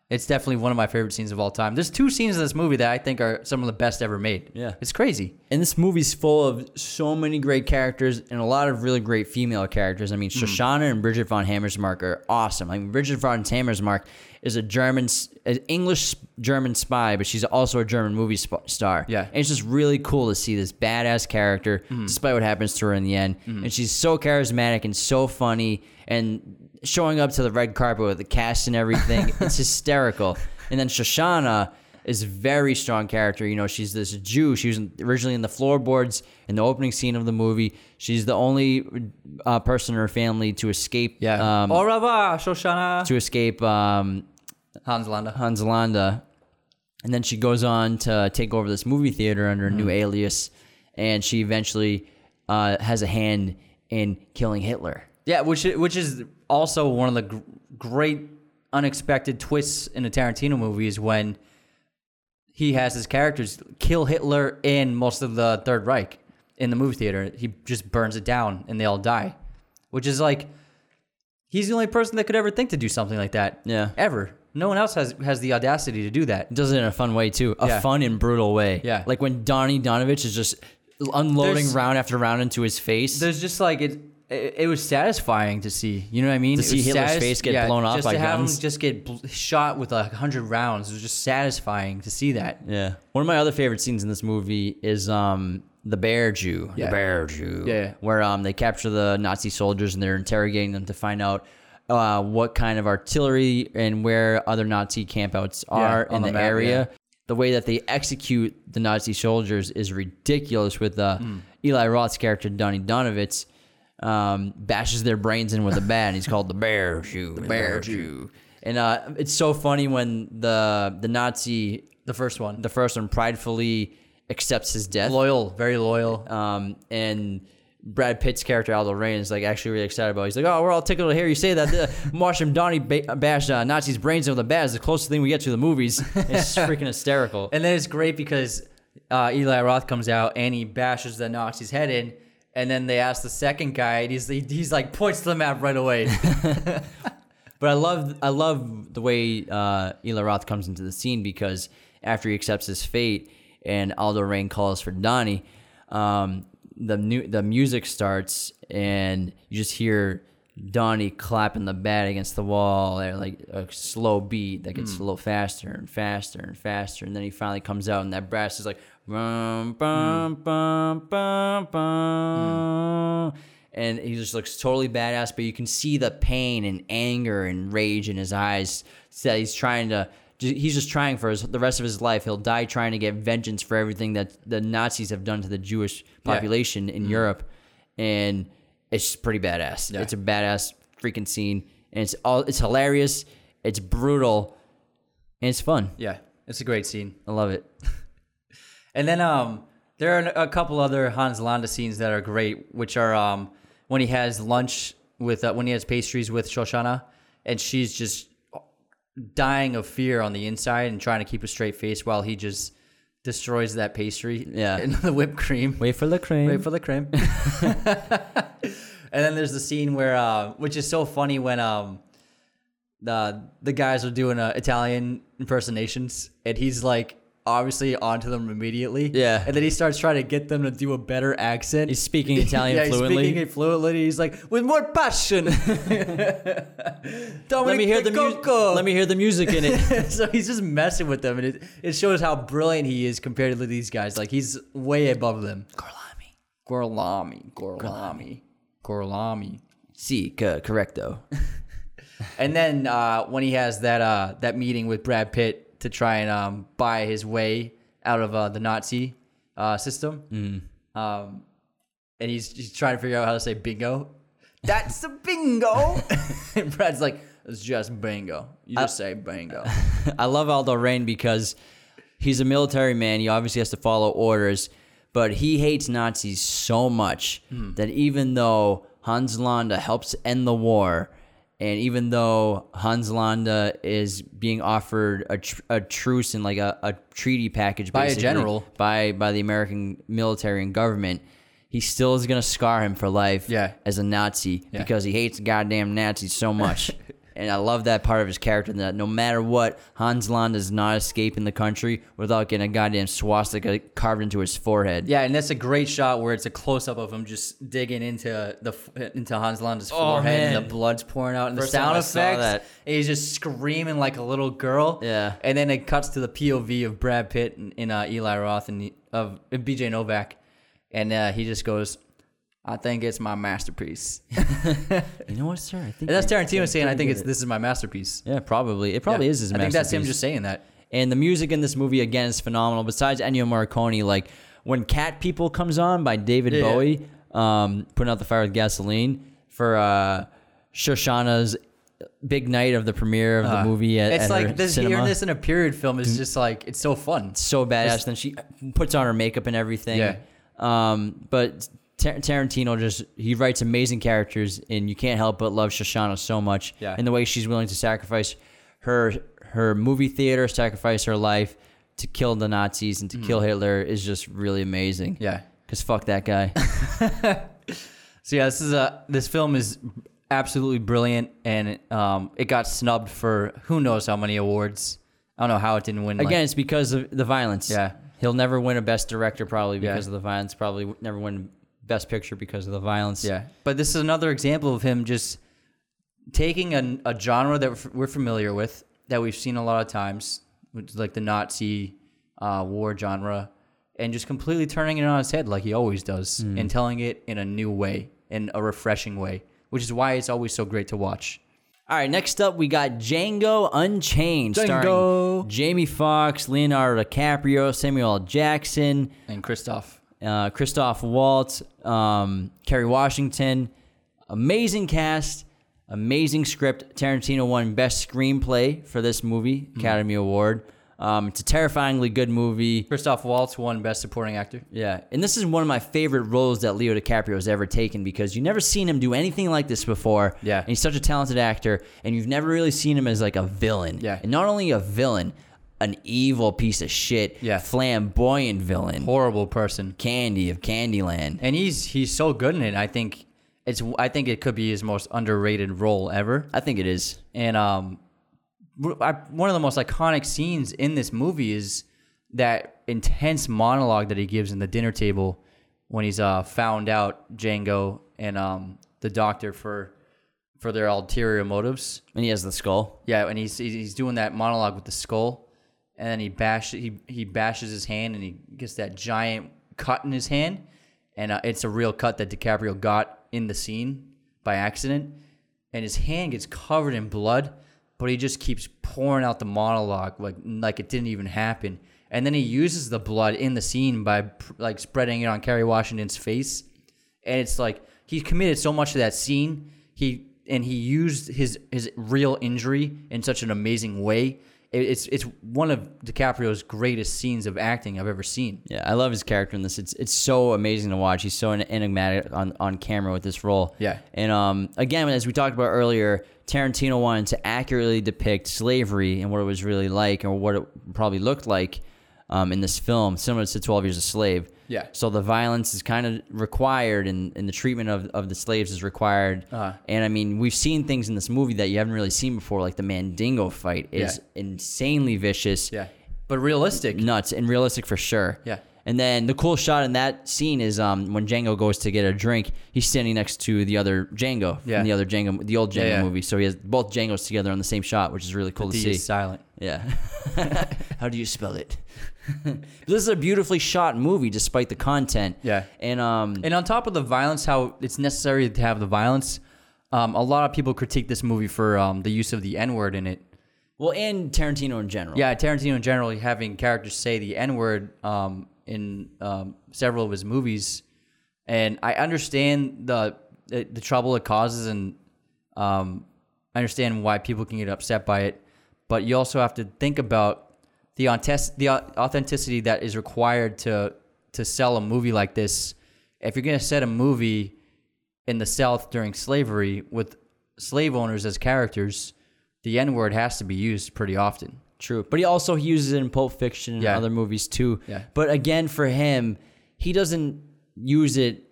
B: it's definitely one of my favorite scenes of all time. There's two scenes in this movie that I think are some of the best ever made.
A: Yeah.
B: it's crazy.
A: and this movie's full of so many great characters and a lot of really great female characters. I mean, Shoshana and Bridget von Hammersmark are awesome. I mean, Bridget von Hammersmark is a German, an English German spy, but she's also a German movie sp- star.
B: Yeah.
A: and it's just really cool to see this badass character, despite what happens to her in the end. And she's so charismatic and so funny, and showing up to the red carpet with the cast and everything. [LAUGHS] it's hysterical. And then Shoshana is a very strong character. You know, she's this Jew. She was originally in the floorboards in the opening scene of the movie. She's the only uh, person in her family to escape.
B: Yeah.
A: Um,
B: Au revoir, Shoshana.
A: to escape um,
B: Hans Landa.
A: Hans Landa. And then she goes on to take over this movie theater under a new alias. And she eventually uh, has a hand in killing Hitler.
B: Yeah, which which is also one of the gr- great unexpected twists in a Tarantino movie is when he has his characters kill Hitler and most of the Third Reich in the movie theater. He just burns it down and they all die, which is like he's the only person that could ever think to do something like that.
A: Yeah.
B: ever. No one else has has the audacity to do that.
A: does it in a fun way too, a
B: Yeah.
A: fun and brutal way.
B: Yeah.
A: like when Donnie Donowitz is just unloading
B: There's-
A: round after round into his face.
B: There's just like it. It, it was satisfying to see. You know what I mean?
A: To
B: It
A: see
B: was
A: Hitler's face get blown off
B: just
A: by
B: to have
A: guns.
B: him just get bl- shot with a hundred rounds. It was just satisfying to see that.
A: Yeah. One of my other favorite scenes in this movie is um the bear Jew.
B: Yeah.
A: The bear Jew.
B: Yeah.
A: Where um they capture the Nazi soldiers and they're interrogating them to find out uh, what kind of artillery and where other Nazi campouts are
B: on
A: in
B: the
A: the,
B: map,
A: area.
B: yeah.
A: The way that they execute the Nazi soldiers is ridiculous. With uh,
B: Hmm.
A: Eli Roth's character Donnie Donowitz um, bashes their brains in with a bat. and He's called the Bear Jew. The
B: Bear
A: Jew. And uh, it's so funny when the the Nazi
B: The first one,
A: the first one pridefully accepts his death.
B: loyal, very loyal.
A: Um, and Brad Pitt's character Aldo Raine is like actually really excited about. it. He's like, "Oh, we're all tickled to hear you say that." The [LAUGHS] Marsham Donnie ba- bashed uh, Nazis' brains in with a bat is the closest thing we get to the movies. It's [LAUGHS] freaking hysterical.
B: And then it's great because uh, Eli Roth comes out and he bashes the Nazi's head in. And then they ask the second guy, and he's he's like points to the map right away. [LAUGHS]
A: But I love I love the way uh, Eli Roth comes into the scene because after he accepts his fate and Aldo Raine calls for Donnie, um, the new the music starts and you just hear Donnie clapping the bat against the wall at like a slow beat that gets hmm. a little faster and faster and faster. And then he finally comes out and that brass is like bum, bum, hmm. bum, bum, hmm. bum. and he just looks totally badass but you can see the pain and anger and rage in his eyes. So that he's trying to he's just trying for his, the rest of his life. He'll die trying to get vengeance for everything that the Nazis have done to the Jewish population in Europe, and it's pretty badass.
B: Yeah.
A: It's a badass freaking scene, and it's all it's hilarious. It's brutal, and it's fun.
B: Yeah, it's a great scene.
A: I love it. [LAUGHS]
B: And then um, there are a couple other Hans Landa scenes that are great, which are um, when he has lunch with uh, when he has pastries with Shoshana, and she's just dying of fear on the inside and trying to keep a straight face while he just destroys that pastry.
A: Yeah.
B: and the whipped cream.
A: Wait for the cream.
B: Wait for the cream. [LAUGHS] and then there's the scene where, uh, which is so funny when um, the the guys are doing uh, Italian impersonations, and he's like obviously onto them immediately.
A: Yeah.
B: and then he starts trying to get them to do a better accent.
A: He's speaking Italian
B: yeah,
A: fluently.
B: He's speaking it fluently. He's like with more passion. [LAUGHS]
A: let me hear the music. Let me hear the music in it. [LAUGHS]
B: so he's just messing with them, and it, it shows how brilliant he is compared to these guys. Like he's way above them.
A: Gorlami.
B: Gorlami, Gorlami, Gorlami.
A: Si, co- correcto. [LAUGHS]
B: And then uh, when he has that uh, that meeting with Brad Pitt to try and um, buy his way out of uh, the Nazi uh, system, um, and he's, he's trying to figure out how to say bingo. That's a bingo. and [LAUGHS] [LAUGHS] Brad's like, it's just bingo. You just say bingo. [LAUGHS]
A: I love Aldo Raine because he's a military man. He obviously has to follow orders, but he hates Nazis so much that even though Hans Landa helps end the war, and even though Hans Landa is being offered a, tr- a truce and like a, a treaty package
B: By a general.
A: by by the American military and government, he still is gonna scar him for life
B: Yeah.
A: as a Nazi because he hates goddamn Nazis so much. [LAUGHS] and I love that part of his character that no matter what, Hans Landa is not escaping the country without getting a goddamn swastika carved into his forehead.
B: Yeah, and that's a great shot where it's a close up of him just digging into the into Hans Landa's forehead and the blood's pouring out and
A: First
B: the sound effects.
A: that.
B: And he's just screaming like a little girl.
A: Yeah.
B: and then it cuts to the POV of Brad Pitt in, in uh, Eli Roth and the- of uh, BJ Novak, and uh, he just goes, "I think it's my masterpiece." [LAUGHS]
A: You know what, sir? I think
B: that's Tarantino saying, "I think it's this is my masterpiece."
A: Yeah, probably. It probably
B: Yeah.
A: is his
B: I think that's him just saying that.
A: And the music in this movie again is phenomenal. Besides Ennio Morricone, like when Cat People comes on by David
B: Yeah.
A: Bowie, um, putting out the fire with gasoline for uh, Shoshana's big night of the premiere of the
B: Uh,
A: movie at,
B: it's
A: at
B: like this
A: cinema.
B: hearing this in a period film is just like it's so fun.
A: so badass. Then she puts on her makeup and everything.
B: Yeah.
A: Um, but Tar- Tarantino just he writes amazing characters, and you can't help but love Shoshana so much.
B: Yeah.
A: And the way she's willing to sacrifice her her movie theater, sacrifice her life to kill the Nazis and to kill Hitler is just really amazing.
B: Yeah.
A: Cause fuck that guy. [LAUGHS]
B: So yeah, this is a this film is absolutely brilliant, and um, it got snubbed for who knows how many awards. I don't know how it didn't win. like-
A: Again, it's because of the violence.
B: Yeah.
A: He'll never win a best director probably
B: Yeah.
A: because of the violence. Probably never win best picture because of the violence.
B: yeah, but this is another example of him just taking a, a genre that we're- familiar with, that we've seen a lot of times, which is like the Nazi uh, war genre, and just completely turning it on its head like he always does, and telling it in a new way, in a refreshing way, which is why it's always so great to watch.
A: All right, next up we got Django Unchained,
B: Django.
A: starring Jamie Foxx, Leonardo DiCaprio, Samuel L. Jackson,
B: And Christoph,
A: uh, Christoph Waltz, um, Kerry Washington. Amazing cast, amazing script. Tarantino won Best Screenplay for this movie, Academy Award. Um, it's a terrifyingly good movie.
B: Christoph Waltz won Best Supporting Actor.
A: Yeah, and this is one of my favorite roles that Leo DiCaprio has ever taken because you've never seen him do anything like this before.
B: Yeah.
A: and he's such a talented actor, and you've never really seen him as like a villain.
B: Yeah.
A: and not only a villain, an evil piece of shit.
B: Yeah.
A: flamboyant villain.
B: Horrible person.
A: Candy of Candyland.
B: and he's he's so good in it. I think it's I think it could be his most underrated role ever.
A: I think it is.
B: And um, I, one of the most iconic scenes in this movie is that intense monologue that he gives in the dinner table when he's uh found out Django and um the doctor for for their ulterior motives.
A: And he has the skull.
B: Yeah, and he's he's doing that monologue with the skull, and then he bash he he bashes his hand, and he gets that giant cut in his hand, and uh, it's a real cut that DiCaprio got in the scene by accident, and his hand gets covered in blood, but he just keeps pouring out the monologue like like it didn't even happen. And then he uses the blood in the scene by like spreading it on Kerry Washington's face, and it's like he committed so much to that scene. He and he used his his real injury in such an amazing way. It, it's it's one of DiCaprio's greatest scenes of acting I've ever seen.
A: Yeah, I love his character in this. It's it's so amazing to watch. He's so enigmatic on, on camera with this role.
B: Yeah.
A: And um, again, as we talked about earlier, Tarantino wanted to accurately depict slavery and what it was really like, or what it probably looked like um, in this film, similar to Twelve Years a Slave.
B: Yeah.
A: So the violence is kind of required, and, and the treatment of, of the slaves is required.
B: Uh-huh.
A: And I mean, we've seen things in this movie that you haven't really seen before, like the Mandingo fight is insanely vicious
B: Yeah, but realistic.
A: nuts and realistic for sure.
B: Yeah.
A: And then the cool shot in that scene is um, when Django goes to get a drink, he's standing next to the other Django
B: Yeah.
A: from the other Django, the old Django
B: Yeah, yeah.
A: movie. So he has both Django's together on the same shot, which is really cool
B: D
A: to see.
B: is silent.
A: Yeah. [LAUGHS] [LAUGHS] How do you spell it? [LAUGHS] this is a beautifully shot movie, despite the content.
B: Yeah.
A: And um,
B: And on top of the violence, how it's necessary to have the violence, um, a lot of people critique this movie for um, the use of the N word in it.
A: well, and Tarantino in general.
B: Yeah, Tarantino in general having characters say the N word um, in um, several of his movies, and I understand the the, the trouble it causes, and um, I understand why people can get upset by it. But you also have to think about the the authenticity that is required to to sell a movie like this. If you're gonna set a movie in the South during slavery with slave owners as characters, the N word has to be used pretty often.
A: True, but he also he uses it in Pulp Fiction and
B: Yeah.
A: other movies too.
B: Yeah.
A: But again, for him, he doesn't use it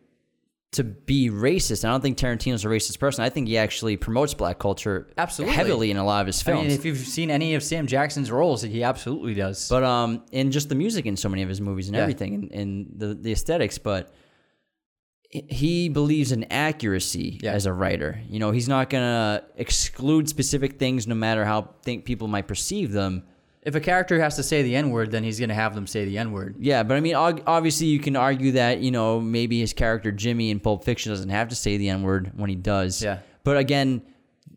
A: to be racist. I don't think Tarantino's a racist person. I think he actually promotes black culture
B: Absolutely.
A: heavily in a lot of his
B: I
A: films.
B: mean, if you've seen any of Sam Jackson's roles, he absolutely does.
A: but um, and just the music in so many of his movies and
B: Yeah.
A: everything, and, and the the aesthetics. But he believes in accuracy
B: Yeah.
A: as a writer. You know, he's not gonna exclude specific things, no matter how think people might perceive them.
B: If a character has to say the N word, then he's going to have them say the N word.
A: Yeah, but I mean, obviously, you can argue that you know maybe his character Jimmy in Pulp Fiction doesn't have to say the N word when he does.
B: Yeah.
A: But again,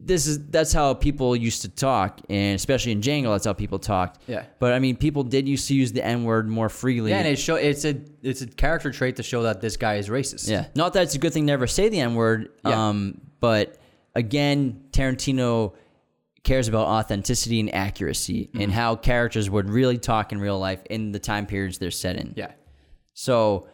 A: this is that's how people used to talk, and especially in Django, that's how people talked.
B: Yeah.
A: But I mean, people did used to use the N word more freely.
B: Yeah, and it show it's a it's a character trait to show that this guy is racist.
A: Yeah. Not that it's a good thing to never say the N word.
B: Yeah.
A: Um, but again, Tarantino cares about authenticity and accuracy
B: Mm-hmm.
A: and how characters would really talk in real life in the time periods they're set in.
B: Yeah.
A: So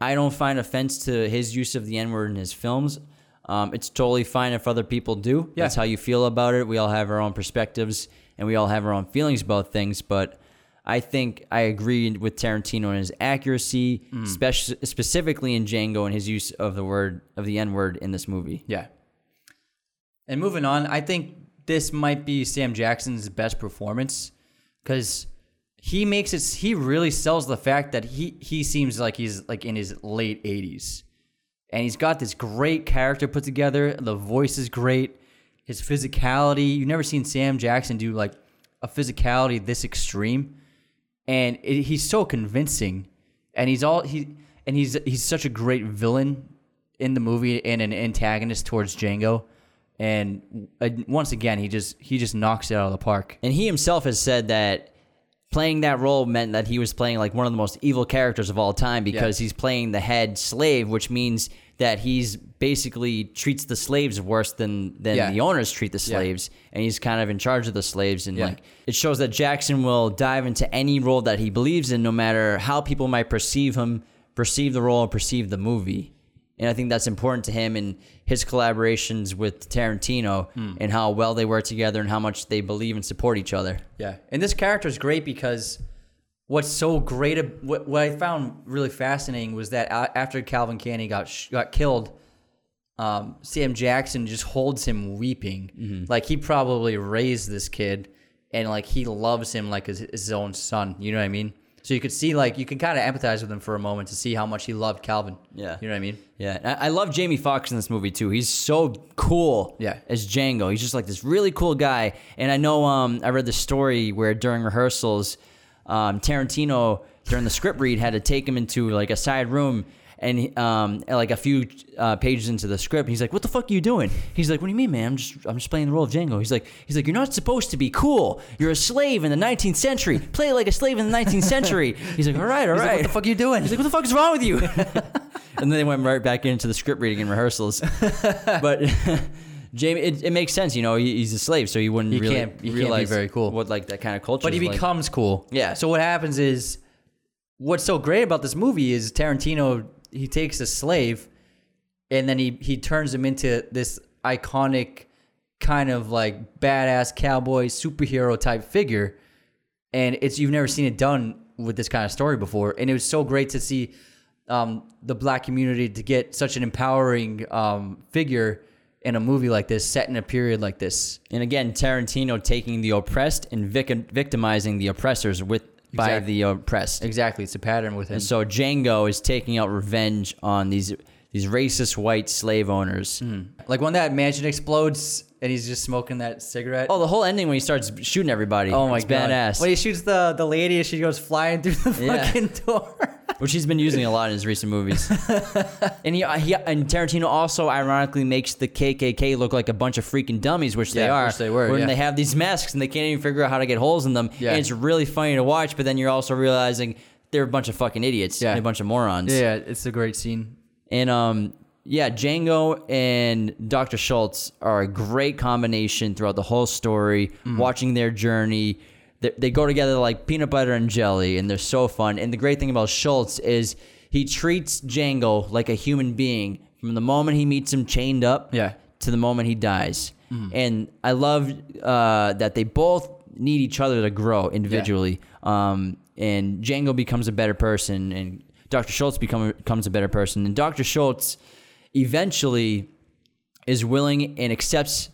A: I don't find offense to his use of the N word in his films. Um, it's totally fine if other people do.
B: Yeah.
A: That's how you feel about it. We all have our own perspectives and we all have our own feelings about things. But I think I agree with Tarantino in his accuracy,
B: Mm.
A: spec- specifically in Django and his use of the word of the N word in this movie.
B: Yeah. And moving on, I think this might be Sam Jackson's best performance because he makes it. He really sells the fact that he he seems like he's like in his late eighties, and he's got this great character put together. The voice is great. His physicality. You've never seen Sam Jackson do like a physicality this extreme, and it, he's so convincing. And he's all he and he's he's such a great villain in the movie and an antagonist towards Django. And uh, once again, he just he just knocks it out of the park.
A: And he himself has said that playing that role meant that he was playing like one of the most evil characters of all time because he's playing the head slave, which means that he's basically treats the slaves worse than than
B: Yeah.
A: the owners treat the
B: Yeah.
A: slaves, and he's kind of in charge of the slaves. And
B: Yeah.
A: like it shows that Jackson will dive into any role that he believes in, no matter how people might perceive him, perceive the role, or perceive the movie. And I think that's important to him and his collaborations with Tarantino
B: Hmm.
A: and how well they work together and how much they believe and support each other.
B: Yeah, and this character is great because what's so great, ab- what, what I found really fascinating was that after Calvin Candy got sh- got killed, um, Sam Jackson just holds him weeping, like he probably raised this kid, and like he loves him like his, his own son. You know what I mean? So you could see like you can kind of empathize with him for a moment to see how much he loved Calvin.
A: Yeah.
B: you know what I mean?
A: Yeah, I I love Jamie Foxx in this movie too. He's so cool.
B: Yeah.
A: as Django, he's just like this really cool guy. And I know, um, I read the story where during rehearsals, um, Tarantino during the script read had to take him into like a side room And um, like a few uh, pages into the script, he's like, "What the fuck are you doing?" He's like, "What do you mean, man? I'm just I'm just playing the role of Django." He's like, "He's like, you're not supposed to be cool. You're a slave in the 19th century. Play like a slave in the 19th century." He's like, "All right, all right."
B: like, what the fuck are you doing?
A: He's like, "What the fuck is wrong with you?" [LAUGHS] and then they went right back into the script reading and rehearsals. [LAUGHS] but [LAUGHS] Jamie, it, it makes sense, you know. he- He's a slave, so he wouldn't
B: He
A: really
B: can't- can't be
A: realize
B: very cool.
A: what like that kind of culture.
B: but he
A: is like.
B: becomes cool.
A: Yeah.
B: So what happens is, what's so great about this movie is Tarantino. He takes a slave, and then he he turns him into this iconic, kind of like badass cowboy superhero type figure, and it's you've never seen it done with this kind of story before, and it was so great to see um, the black community to get such an empowering um, figure in a movie like this, set in a period like this.
A: And again, Tarantino taking the oppressed and vic- victimizing the oppressors with by
B: Exactly.
A: the um, oppressed.
B: Exactly, it's a pattern with him.
A: And so Django is taking out revenge on these these racist white slave owners. Hmm.
B: Like when that mansion explodes and he's just smoking that cigarette.
A: Oh, the whole ending when he starts shooting everybody.
B: Oh my
A: it's
B: god!
A: badass.
B: When he shoots the the lady and she goes flying through the
A: Yeah.
B: fucking [LAUGHS] door.
A: Which he's been using a lot in his recent movies. [LAUGHS] and he, he and Tarantino also ironically makes the KKK look like a bunch of freaking dummies, which they
B: Yeah,
A: are.
B: which they were,
A: When
B: yeah.
A: they have these masks and they can't even figure out how to get holes in them.
B: Yeah.
A: And it's really funny to watch, but then you're also realizing they're a bunch of fucking idiots
B: Yeah.
A: and a bunch of morons.
B: yeah, it's a great scene.
A: And um, yeah, Django and Dr. Schultz are a great combination throughout the whole story.
B: Mm-hmm.
A: Watching their journey, they, they go together like peanut butter and jelly, and they're so fun. And the great thing about Schultz is he treats Django like a human being from the moment he meets him chained up
B: Yeah.
A: to the moment he dies.
B: Mm-hmm.
A: And I love uh, that they both need each other to grow individually. Um, and Django becomes a better person, and Dr. Schultz become, becomes a better person. And Dr. Schultz eventually is willing and accepts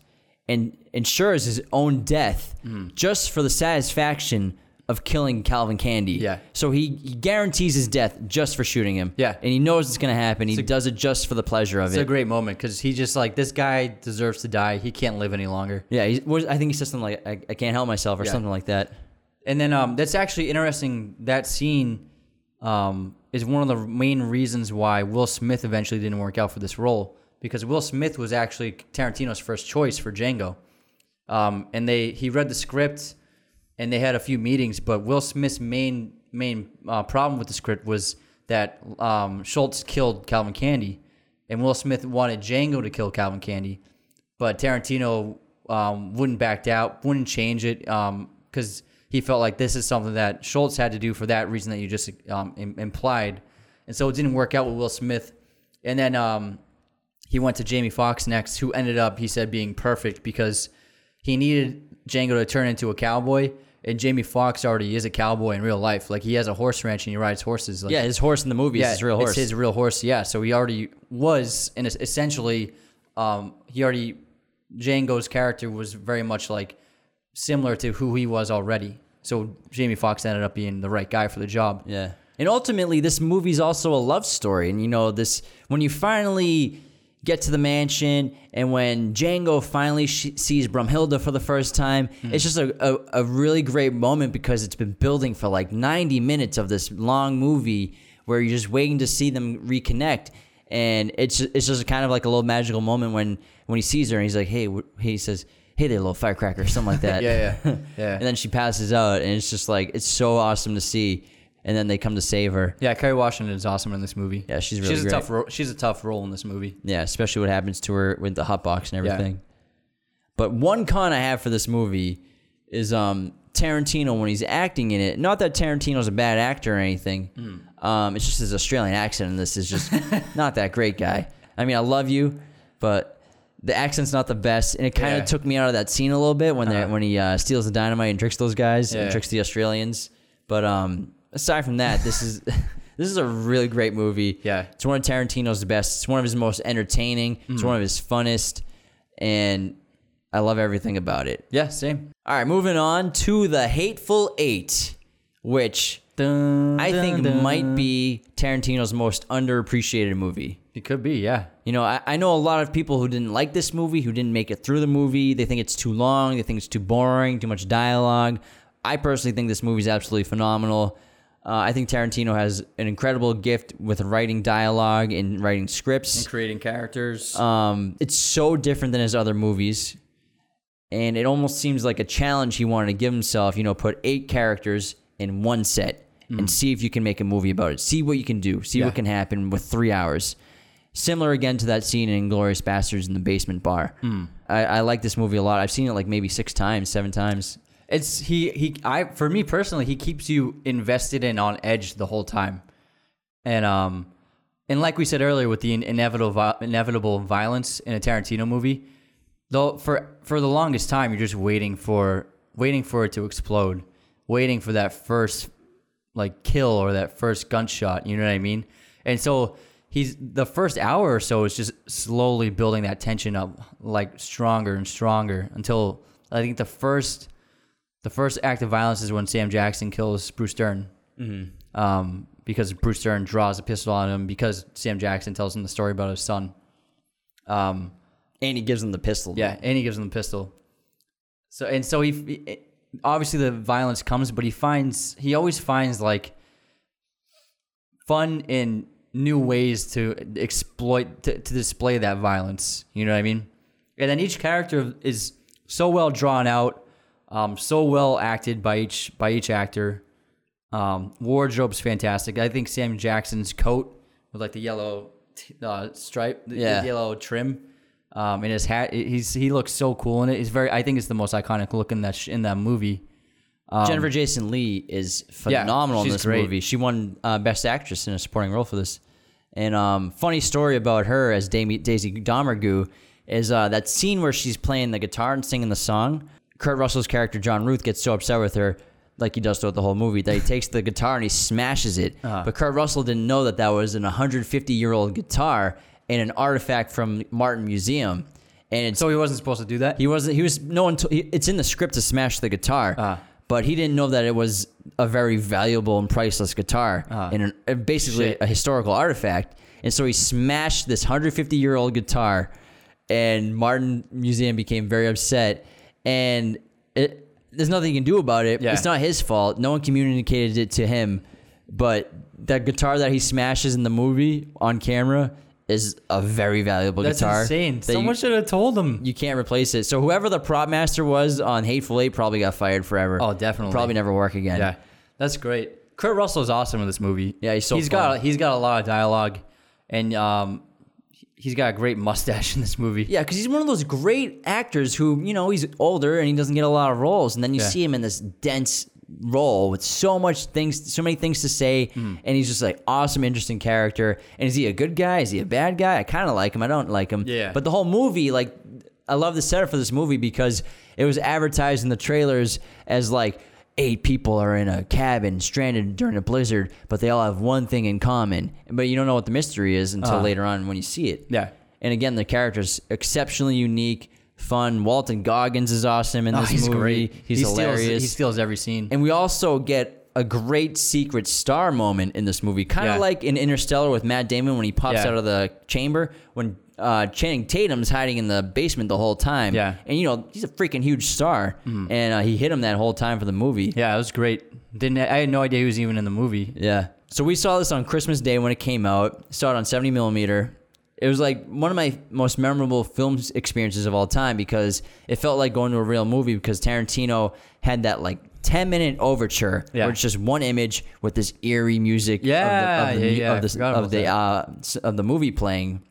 A: and ensures his own death
B: Mm.
A: just for the satisfaction of killing Calvin Candy.
B: Yeah.
A: So he, he guarantees his death just for shooting him.
B: Yeah.
A: And he knows it's going to happen. He does it just for the pleasure of
B: It's
A: it.
B: It's a great moment because he just like this guy deserves to die. He can't live any longer.
A: Yeah, he, I think he says something like, I, I can't help myself or
B: Yeah.
A: something like that.
B: And then um, that's actually interesting. That scene um, is one of the main reasons why Will Smith eventually didn't work out for this role because Will Smith was actually Tarantino's first choice for Django. Um, and they he read the script and they had a few meetings, but Will Smith's main main uh, problem with the script was that um, Schultz killed Calvin Candy, and Will Smith wanted Django to kill Calvin Candy, but Tarantino um, wouldn't back out, wouldn't change it because he felt like this is something that Schultz had to do for that reason that you just um, im- implied, and so it didn't work out with Will Smith, and then um, he went to Jamie Foxx next, who ended up he said being perfect because he needed Django to turn into a cowboy. And Jamie Foxx already is a cowboy in real life. Like he has a horse ranch and he rides horses. Like,
A: Yeah, his horse in the movie is his real horse.
B: it's his real horse. Yeah, so he already was, and essentially, um, he already Django's character was very much like similar to who he was already. So Jamie Foxx ended up being the right guy for the job.
A: Yeah. And ultimately, this movie's also a love story. And you know, this when you finally get to the mansion, and when Django finally sh- sees Broomhilda for the first time, hmm. it's just a, a, a really great moment because it's been building for like 90 minutes of this long movie where you're just waiting to see them reconnect. And it's it's just kind of like a little magical moment when when he sees her and he's like, hey, he says, hey there, little firecracker, something like that. [LAUGHS]
B: Yeah, yeah, [LAUGHS] yeah.
A: and then she passes out, and it's just like it's so awesome to see. And then they come to save her.
B: Yeah, Kerry Washington is awesome in this movie.
A: Yeah, she's really
B: she's a
A: great.
B: tough ro- she's a tough role in this movie.
A: Yeah, especially what happens to her with the hot box and
B: Yeah.
A: everything. But one con I have for this movie is um Tarantino when he's acting in it. Not that Tarantino's a bad actor or anything.
B: Hmm.
A: Um, it's just his Australian accent in this is just [LAUGHS] not that great, guy. I mean, I love you, but the accent's not the best, and it kind of
B: Yeah.
A: took me out of that scene a little bit when they
B: Uh-huh.
A: when he uh, steals the dynamite and tricks those guys and tricks the Australians. But um, aside from that, this is [LAUGHS] this is a really great movie.
B: Yeah.
A: It's one of Tarantino's best. It's one of his most entertaining. It's one of his funnest, and I love everything about it.
B: Yeah, same.
A: All right, moving on to the Hateful Eight, which I think might be Tarantino's most underappreciated movie.
B: It could be, yeah.
A: You know, I, I know a lot of people who didn't like this movie, who didn't make it through the movie. They think it's too long. They think it's too boring, too much dialogue. I personally think this movie is absolutely phenomenal. Uh, I think Tarantino has an incredible gift with writing dialogue and writing scripts.
B: And creating characters.
A: Um, it's so different than his other movies, and it almost seems like a challenge he wanted to give himself. You know, put eight characters in one set and see if you can make a movie about it. See what you can do. See
B: Yeah.
A: what can happen with three hours. Similar again to that scene in Glorious Bastards in the basement bar. I, I like this movie a lot. I've seen it like maybe six times, seven times.
B: It's he he I for me personally he keeps you invested and on edge the whole time, and um and like we said earlier with the inevitable inevitable violence in a Tarantino movie, though for for the longest time you're just waiting for waiting for it to explode, waiting for that first like kill or that first gunshot. You know what I mean? And so he's the first hour or so is just slowly building that tension up like stronger and stronger until I think the first the first act of violence is when Sam Jackson kills Bruce Dern. Mm-hmm. Um, because Bruce Dern draws a pistol on him because Sam Jackson tells him the story about his son. Um,
A: And he gives him the pistol.
B: yeah, and he gives him the pistol. So and so he, he- obviously the violence comes, but he finds he always finds like fun in new ways to exploit to, to display that violence. You know what I mean? And then each character is so well drawn out, um, so well acted by each by each actor. Um, wardrobe's fantastic. I think Sam Jackson's coat with like the yellow uh, stripe, the, the yellow trim, um, and his hat. He's he looks so cool in it. He's very. I think it's the most iconic look in that sh- in that movie.
A: Jennifer Jason Lee is phenomenal in this
B: great.
A: movie. She won uh, Best Actress in a supporting role for this. And um, funny story about her as Dami- Daisy Domergue is uh, that scene where she's playing the guitar and singing the song. Kurt Russell's character John Ruth gets so upset with her, like he does throughout the whole movie, that he takes the guitar and he smashes it.
B: Uh-huh.
A: But Kurt Russell didn't know that that was an 150 year old guitar and an artifact from Martin Museum. And
B: So he wasn't supposed to do that.
A: he wasn't. He was no one. T- he, it's in the script to smash the guitar,
B: Ah.
A: but he didn't know that it was a very valuable and priceless guitar
B: Ah.
A: and an, uh, basically
B: Shit.
A: a historical artifact. And so he smashed this 150 year old guitar, and Martin Museum became very upset. And it, there's nothing you can do about it.
B: Yeah.
A: It's not his fault. No one communicated it to him. But that guitar that he smashes in the movie on camera is a very valuable
B: That's
A: guitar.
B: insane.
A: that
B: Someone
A: you-
B: should have told him.
A: you can't replace it. So whoever the prop master was on Hateful Eight probably got fired forever.
B: Oh, definitely.
A: Probably never work again.
B: Yeah, that's great. Kurt Russell is awesome in this movie.
A: Yeah, he's so
B: he's
A: fun.
B: got he's got a lot of dialogue, and um, he's got a great mustache in this movie.
A: Yeah, because he's one of those great actors who, you know, he's older and he doesn't get a lot of roles, and then you
B: Yeah.
A: see him in this dense role with so much things, so many things to say,
B: Hmm.
A: and he's just like awesome, interesting character. And is he a good guy? Is he a bad guy? I kind of like him. I don't like him.
B: Yeah.
A: But the whole movie, like, I love the setup for this movie because it was advertised in the trailers as like eight people are in a cabin stranded during a blizzard, but they all have one thing in common. But you don't know what the mystery is until
B: Uh.
A: later on when you see it.
B: Yeah.
A: And again, the character's exceptionally unique, fun. Walton Goggins is awesome in
B: Oh,
A: this
B: he's
A: movie.
B: great.
A: He's
B: he
A: hilarious.
B: Steals, he steals every scene.
A: and we also get a great secret star moment in this movie, kind of
B: Yeah.
A: like in Interstellar with Matt Damon when he pops
B: Yeah.
A: out of the chamber when uh, Channing Tatum's hiding in the basement the whole time.
B: Yeah.
A: and you know he's a freaking huge star, and uh, he hit him that whole time for the movie.
B: yeah, it was great. Didn't I had no idea he was even in the movie.
A: Yeah. So we saw this on Christmas Day when it came out. Saw it on 70 millimeter. It was like one of my most memorable film experiences of all time because it felt like going to a real movie because Tarantino had that like 10 minute overture
B: Yeah.
A: where it's just one image with this eerie music
B: Yeah,
A: of the, of the,
B: yeah, yeah,
A: of the, of the, uh, of the movie playing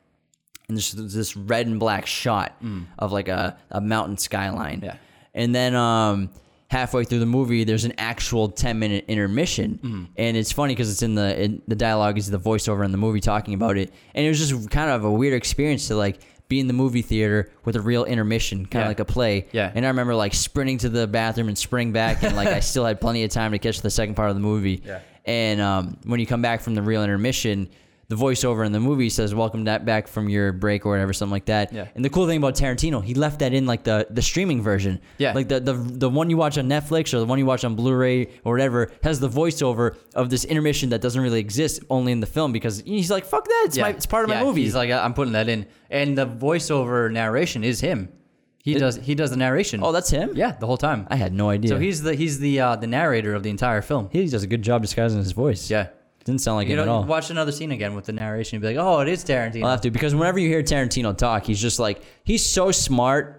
A: and there's this red and black shot of like a, a mountain skyline.
B: Mm. Yeah.
A: And then um, halfway through the movie, there's an actual 10 minute intermission.
B: Mm.
A: And it's funny because it's in the in, the dialogue is the voiceover in the movie talking about it. And it was just kind of a weird experience to like be in the movie theater with a real intermission, kind of
B: Yeah.
A: like a play.
B: Yeah.
A: And I remember like sprinting to the bathroom and sprinting back, and like I still had plenty of time to catch the second part of the movie.
B: Yeah.
A: And um, when you come back from the real intermission, the voiceover in the movie says "Welcome that back from your break" or whatever, something like that.
B: Yeah.
A: And the cool thing about Tarantino, he left that in like the the streaming version.
B: Yeah.
A: Like the the the one you watch on Netflix or the one you watch on Blu-ray or whatever has the voiceover of this intermission that doesn't really exist only in the film because he's like, "Fuck that! It's my it's part of
B: yeah,
A: my movie."
B: He's like, I'm putting that in, and the voiceover narration is him. He does he does the narration.
A: Oh, that's him.
B: yeah, the whole time.
A: I had no idea.
B: So he's the he's the uh, the narrator of the entire film.
A: he does a good job disguising his voice.
B: Yeah.
A: Didn't sound like
B: You
A: him at
B: know,
A: all.
B: watch another scene again with the narration and be like, "Oh, it is Tarantino."
A: I'll have to because whenever you hear Tarantino talk, he's just like he's so smart.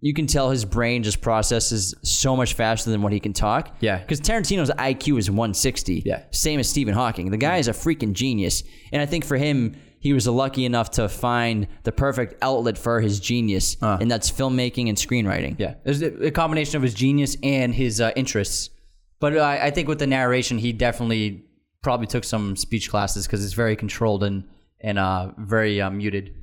A: You can tell his brain just processes so much faster than what he can talk.
B: Yeah.
A: Because Tarantino's IQ is 160.
B: Yeah.
A: Same as Stephen Hawking. The guy is a freaking genius. And I think for him, he was lucky enough to find the perfect outlet for his genius, and that's filmmaking and screenwriting.
B: Yeah, there's a a combination of his genius and his uh, interests. But uh, I think with the narration, he definitely probably took some speech classes because it's very controlled and and uh, very uh, muted.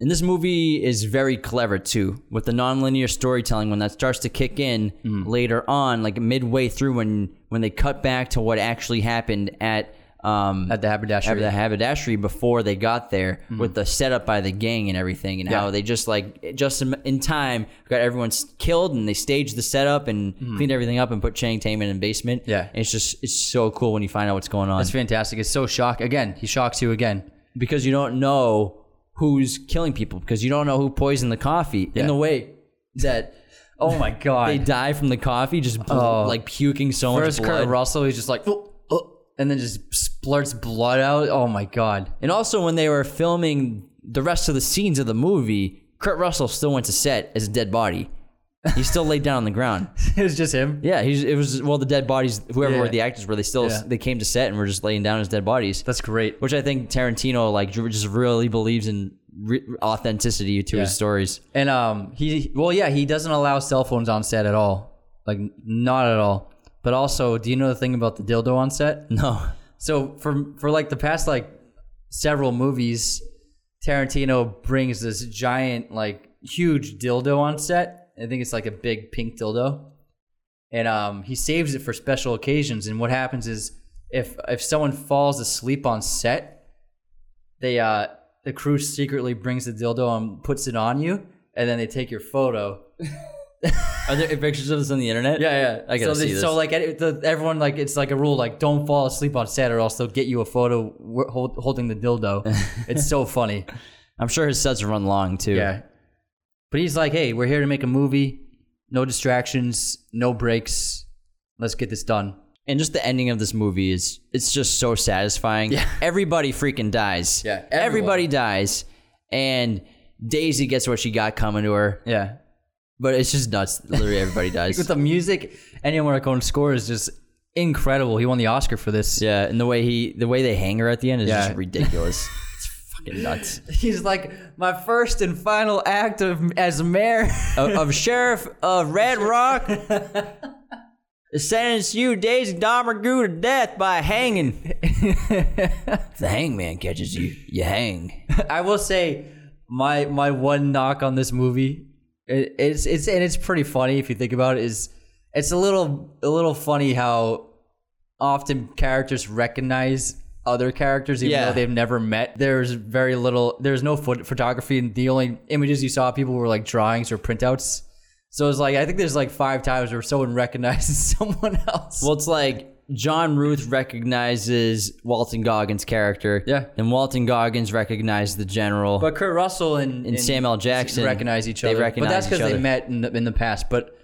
A: And this movie is very clever too, with the nonlinear storytelling. When that starts to kick in
B: Mm.
A: later on, like midway through, when when they cut back to what actually happened at um,
B: At the haberdashery.
A: at the haberdashery before they got there, with the setup by the gang and everything, and how
B: Mm-hmm.
A: They just like just in- in time got everyone killed, and they staged the setup and cleaned everything up and put Channing Tatum in the basement.
B: Mm-hmm. Yeah.
A: And it's just it's so cool when you find out what's going on
B: It's fantastic. It's so shock. Again, he shocks you again.
A: because you don't know who's killing people because you don't know who poisoned the coffee in the way that [LAUGHS]
B: Oh my god!
A: they die from the coffee just
B: Oh.
A: like puking so
B: First,
A: much blood.
B: Kurt Russell, he's just like, and then just splurts blood out. Oh my god!
A: and also when they were filming the rest of the scenes of the movie, Kurt Russell still went to set as a dead body. He still laid down on the ground. [LAUGHS]
B: it was just him.
A: Yeah, he's, it was well the dead bodies, whoever
B: Yeah.
A: were the actors were, they still
B: Yeah.
A: they came to set and were just laying down as dead bodies.
B: That's great.
A: Which I think Tarantino like just really believes in re- authenticity to his
B: Yeah.
A: stories.
B: And um, he well, yeah, he doesn't allow cell phones on set at all. Like not at all. But also, do you know the thing about the dildo on set? [LAUGHS]
A: No.
B: So for for like the past like several movies, Tarantino brings this giant like huge dildo on set. I think it's like a big pink dildo, and um, he saves it for special occasions. And what happens is if if someone falls asleep on set, they uh the crew secretly brings the dildo and puts it on you, and then they take your photo. [LAUGHS]
A: Are there pictures of this on the internet?
B: Yeah, yeah.
A: I gotta
B: so
A: see
B: they,
A: this.
B: So like the, everyone like it's like a rule like don't fall asleep on set or else they'll get you a photo w- hold, holding the dildo. [LAUGHS] it's so funny.
A: I'm sure his sets run long too.
B: Yeah. But he's like, hey, we're here to make a movie. No distractions, no breaks. Let's get this done.
A: And just the ending of this movie is it's just so satisfying.
B: Yeah. [LAUGHS]
A: Everybody freaking dies.
B: Yeah, everyone.
A: Everybody dies. And Daisy gets what she got coming to her.
B: Yeah.
A: But it's just nuts. Literally everybody [LAUGHS] dies.
B: With the music, Ennio Morricone's score is just incredible. He won the Oscar for this.
A: yeah, and the way he the way they hang her at the end is
B: Yeah.
A: just ridiculous. [LAUGHS] it's fucking nuts.
B: He's like my first and final act of as mayor.
A: of, of [LAUGHS] Sheriff of Red Rock sentence you Daisy Domergue to death by hanging. if the hangman catches you, you hang.
B: I will say my my one knock on this movie, it, it's it's and it's pretty funny if you think about it. Is it's a little a little funny how often characters recognize other characters even
A: Yeah.
B: though they've never met. There's very little. There's no foot photography, and the only images you saw people were like drawings or printouts. So it's like I think there's like five times where someone [LAUGHS] recognizes someone else.
A: Well, it's like John Ruth recognizes Walton Goggins' character.
B: Yeah.
A: And Walton Goggins recognizes the general.
B: But Kurt Russell and,
A: And Samuel Jackson,
B: recognize each
A: they
B: other.
A: recognize
B: but that's because they met in the, in the past. But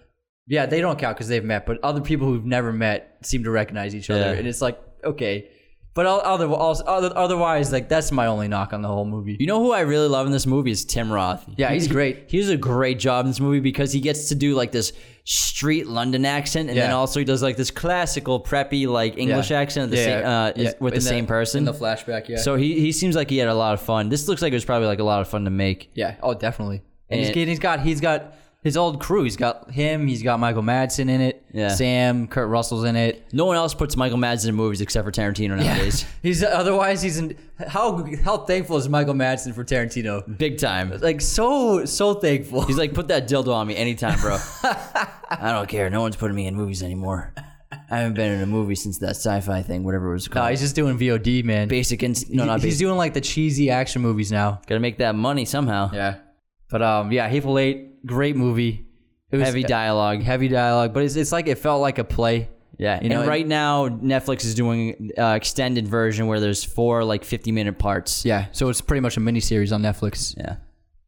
B: yeah, they don't count because they've met. But other people who've never met seem to recognize each other,
A: Yeah.
B: and it's like okay. But other, other, otherwise, like that's my only knock on the whole movie.
A: you know who I really love in this movie is Tim Roth. [LAUGHS]
B: Yeah, he's great.
A: He does a great job in this movie because he gets to do like this street London accent, and then also he does like this classical preppy like English
B: Yeah.
A: accent the
B: Yeah,
A: same, uh,
B: yeah.
A: with the same person.
B: in the flashback. Yeah.
A: So he he seems like he had a lot of fun. This looks like it was probably like a lot of fun to make.
B: yeah. Oh, definitely. And, he's,
A: And-
B: he's got he's got his old crew. He's got him. He's got Michael Madsen in it.
A: Yeah.
B: Sam, Kurt Russell's in it.
A: No one else puts Michael Madsen in movies except for Tarantino nowadays. Yeah. [LAUGHS]
B: He's otherwise he's in. How how thankful is Michael Madsen for Tarantino?
A: Big time.
B: Like so so thankful.
A: He's like, put that dildo on me anytime, bro. [LAUGHS] I don't care. No one's putting me in movies anymore. I haven't been in a movie since that sci-fi thing, whatever it was called.
B: No, he's just doing VOD, man.
A: basic ins- no, not
B: he's doing like the cheesy action movies now.
A: Gotta make that money somehow.
B: Yeah. But um, yeah, Hateful Eight, great movie. It was
A: Heavy dialogue.
B: heavy dialogue, but it's, it's like it felt like a play.
A: Yeah,
B: You know,
A: and right now Netflix is doing uh, extended version where there's four like 50 minute parts.
B: Yeah, so it's pretty much a miniseries on Netflix.
A: Yeah.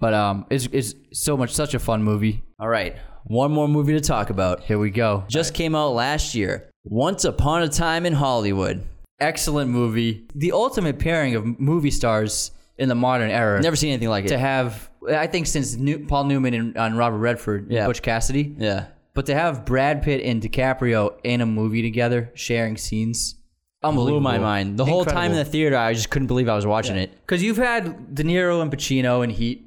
B: But um, it's it's so much such a fun movie.
A: All right, one more movie to talk about.
B: Here we go.
A: Just came out last year. Once Upon a Time in Hollywood.
B: Excellent movie. The ultimate pairing of movie stars in the modern era.
A: Never seen anything like it.
B: to have, I think, since New, Paul Newman and, and Robert Redford, and
A: Yeah.
B: Butch Cassidy.
A: yeah.
B: But to have Brad Pitt and DiCaprio in a movie together, sharing scenes,
A: Blew my mind. The whole time in the theater, I just couldn't believe I was watching it.
B: Because you've had De Niro and Pacino in Heat,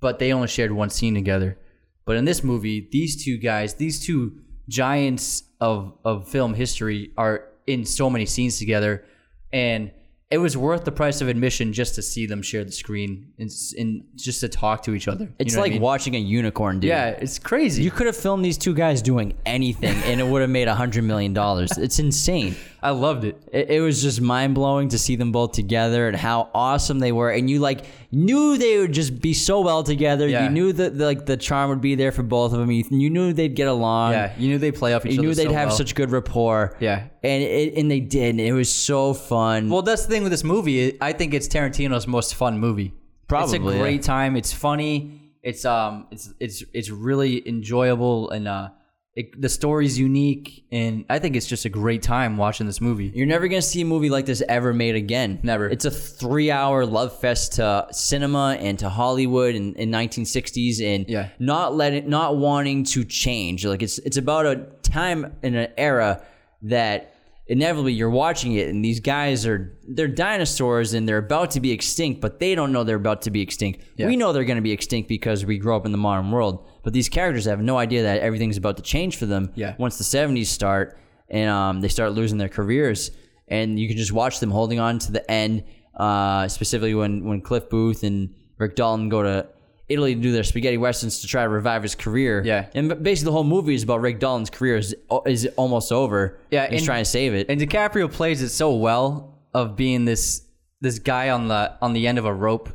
B: but they only shared one scene together. But in this movie, these two guys, these two giants of of film history, are in so many scenes together, and it was worth the price of admission just to see them share the screen and, and just to talk to each other. You
A: It's
B: know
A: like
B: I mean?
A: watching a unicorn, dude.
B: yeah, it's crazy.
A: You could have filmed these two guys doing anything and it would have made a hundred million dollars. It's insane.
B: I loved it.
A: It, it was just mind blowing to see them both together and how awesome they were. And you like knew they would just be so well together.
B: Yeah.
A: You knew that like the charm would be there for both of them. You, you knew they'd get along.
B: Yeah, you knew they play off each
A: You
B: other.
A: You knew they'd
B: so
A: have
B: well.
A: such good rapport.
B: Yeah.
A: And it, and they did. And it was so fun.
B: Well, that's the thing with this movie. I think it's Tarantino's most fun movie.
A: Probably,
B: it's a
A: yeah.
B: great time. It's funny. It's um, it's it's it's really enjoyable, and uh, it, the story's unique, and I think it's just a great time watching this movie.
A: You're never gonna see a movie like this ever made again.
B: Never.
A: It's a three-hour love fest to cinema and to Hollywood in, in 1960s, and
B: Yeah.
A: not letting, not wanting to change. Like it's it's about a time in an era that inevitably you're watching it, and these guys are they're dinosaurs and they're about to be extinct, but they don't know they're about to be extinct. We know they're gonna be extinct because we grow up in the modern world, but these characters have no idea that everything's about to change for them.
B: Yeah.
A: Once the 70s start and um, they start losing their careers, and you can just watch them holding on to the end. Uh, specifically when when Cliff Booth and Rick Dalton go to Italy to do their spaghetti westerns to try to revive his career.
B: Yeah.
A: and basically the whole movie is about Rick Dalton's career is is almost over.
B: Yeah,
A: he's
B: and-
A: trying to save it.
B: And DiCaprio plays it so well of being this this guy on the on the end of a rope,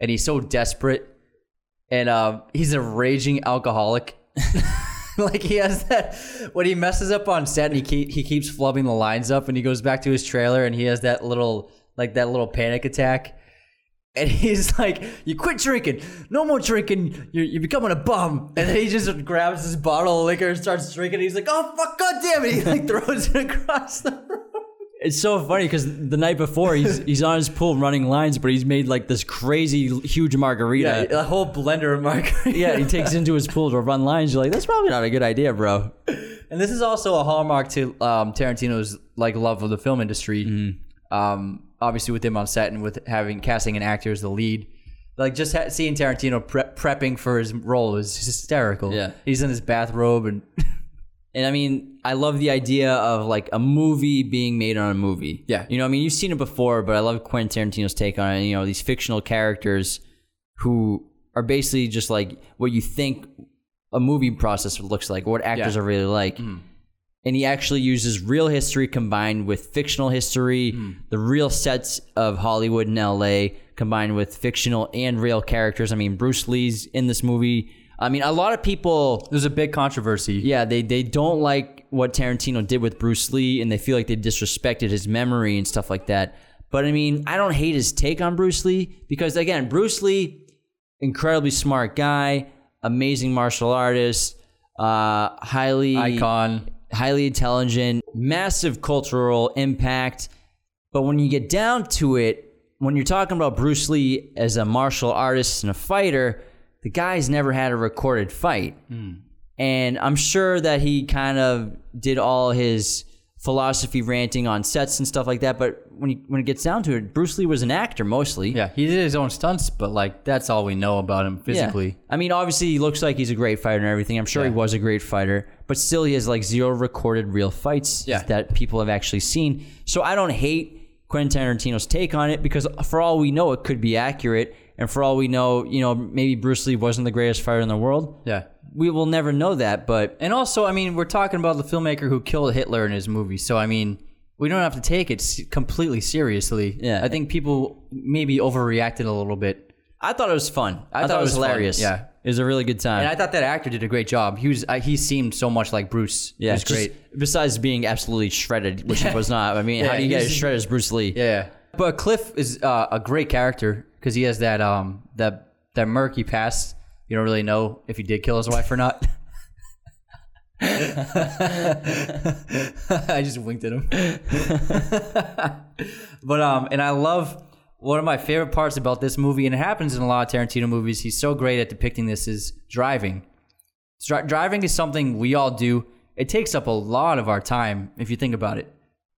B: and he's so desperate, and uh, he's a raging alcoholic. [LAUGHS] like he has that when he messes up on set and he keep, he keeps flubbing the lines up and he goes back to his trailer and he has that little like that little panic attack and he's [LAUGHS] like you quit drinking no more drinking you're, you're becoming a bum and then he just grabs his bottle of liquor and starts drinking he's like oh fuck god damn it he like [LAUGHS] throws it across the room
A: It's so funny because the night before he's [LAUGHS] he's on his pool running lines, but he's made like this crazy huge margarita.
B: yeah a whole blender of margarita
A: Yeah, he takes it into his pool to run lines. You're like, that's probably not a good idea, bro.
B: And this is also a hallmark to um, Tarantino's like love of the film industry. Um, obviously, with him on set and with having casting an actor as the lead, like just ha- seeing Tarantino pre- prepping for his role is hysterical.
A: Yeah.
B: he's in his bathrobe and [LAUGHS]
A: And I mean, I love the idea of like a movie being made on a movie.
B: Yeah.
A: You know, I mean, you've seen it before, but I love Quentin Tarantino's take on it. You know, these fictional characters who are basically just like what you think a movie process looks like, what actors
B: Yeah.
A: are really like. Mm-hmm. And he actually uses real history combined with fictional history, the real sets of Hollywood and LA combined with fictional and real characters. I mean, Bruce Lee's in this movie. I mean, a lot of people
B: there's a big controversy.
A: yeah, they they don't like what Tarantino did with Bruce Lee, and they feel like they disrespected his memory and stuff like that. But I mean, I don't hate his take on Bruce Lee because again, Bruce Lee, incredibly smart guy, amazing martial artist, uh, highly
B: icon.
A: Highly intelligent, massive cultural impact. But when you get down to it, when you're talking about Bruce Lee as a martial artist and a fighter, the guy's never had a recorded fight. Hmm. And I'm sure that he kind of did all his philosophy ranting on sets and stuff like that. But when, you, when it gets down to it, Bruce Lee was an actor mostly.
B: Yeah, he did his own stunts, but like that's all we know about him physically. Yeah.
A: I mean, obviously, he looks like he's a great fighter and everything. I'm sure he was a great fighter, but still, he has like zero recorded real fights
B: Yeah.
A: that people have actually seen. So I don't hate Quentin Tarantino's take on it because, for all we know, it could be accurate. And for all we know, you know, maybe Bruce Lee wasn't the greatest fighter in the world.
B: Yeah.
A: We will never know that, but
B: And also, I mean, we're talking about the filmmaker who killed Hitler in his movie. So, I mean, we don't have to take it completely seriously.
A: Yeah.
B: I think people maybe overreacted a little bit.
A: I thought it was fun. I, thought,
B: thought
A: it was
B: was fun,
A: hilarious.
B: yeah.
A: It was a really good time.
B: And I thought that actor did a great job. He was, uh, he seemed so much like Bruce.
A: yeah,
B: it was great.
A: Besides being absolutely shredded, which he [LAUGHS] was not. I mean,
B: Yeah,
A: how do you get as shredded as Bruce Lee?
B: Yeah. But Cliff is uh, a great character because he has that um that that murky past. You don't really know if he did kill his wife or not. [LAUGHS] [LAUGHS] I just winked at him. [LAUGHS] but um, and I love one of my favorite parts about this movie, and it happens in a lot of Tarantino movies. He's so great at depicting this is driving. Dri- driving is something we all do. It takes up a lot of our time if you think about it,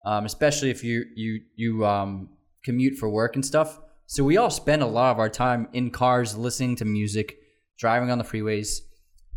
B: um, especially if you you you um, commute for work and stuff. So we all spend a lot of our time in cars, listening to music, driving on the freeways.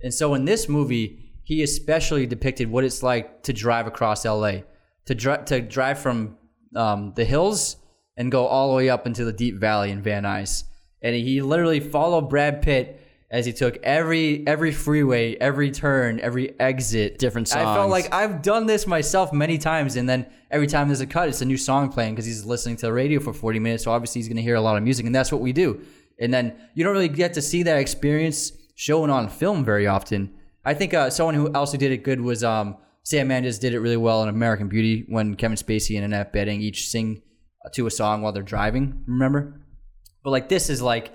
B: And so in this movie, he especially depicted what it's like to drive across LA, to drive to drive from um, the hills and go all the way up into the deep valley in Van Nuys. And he literally followed Brad Pitt as he took every every freeway, every turn, every exit.
A: Different songs.
B: I felt like I've done this myself many times, and then every time there's a cut, it's a new song playing because he's listening to the radio for 40 minutes. So obviously he's going to hear a lot of music, and that's what we do. And then you don't really get to see that experience shown on film very often. I think uh, someone who also did it good was um, Sam Mendes did it really well in American Beauty when Kevin Spacey and Annette Bening each sing to a song while they're driving. Remember? But like this is like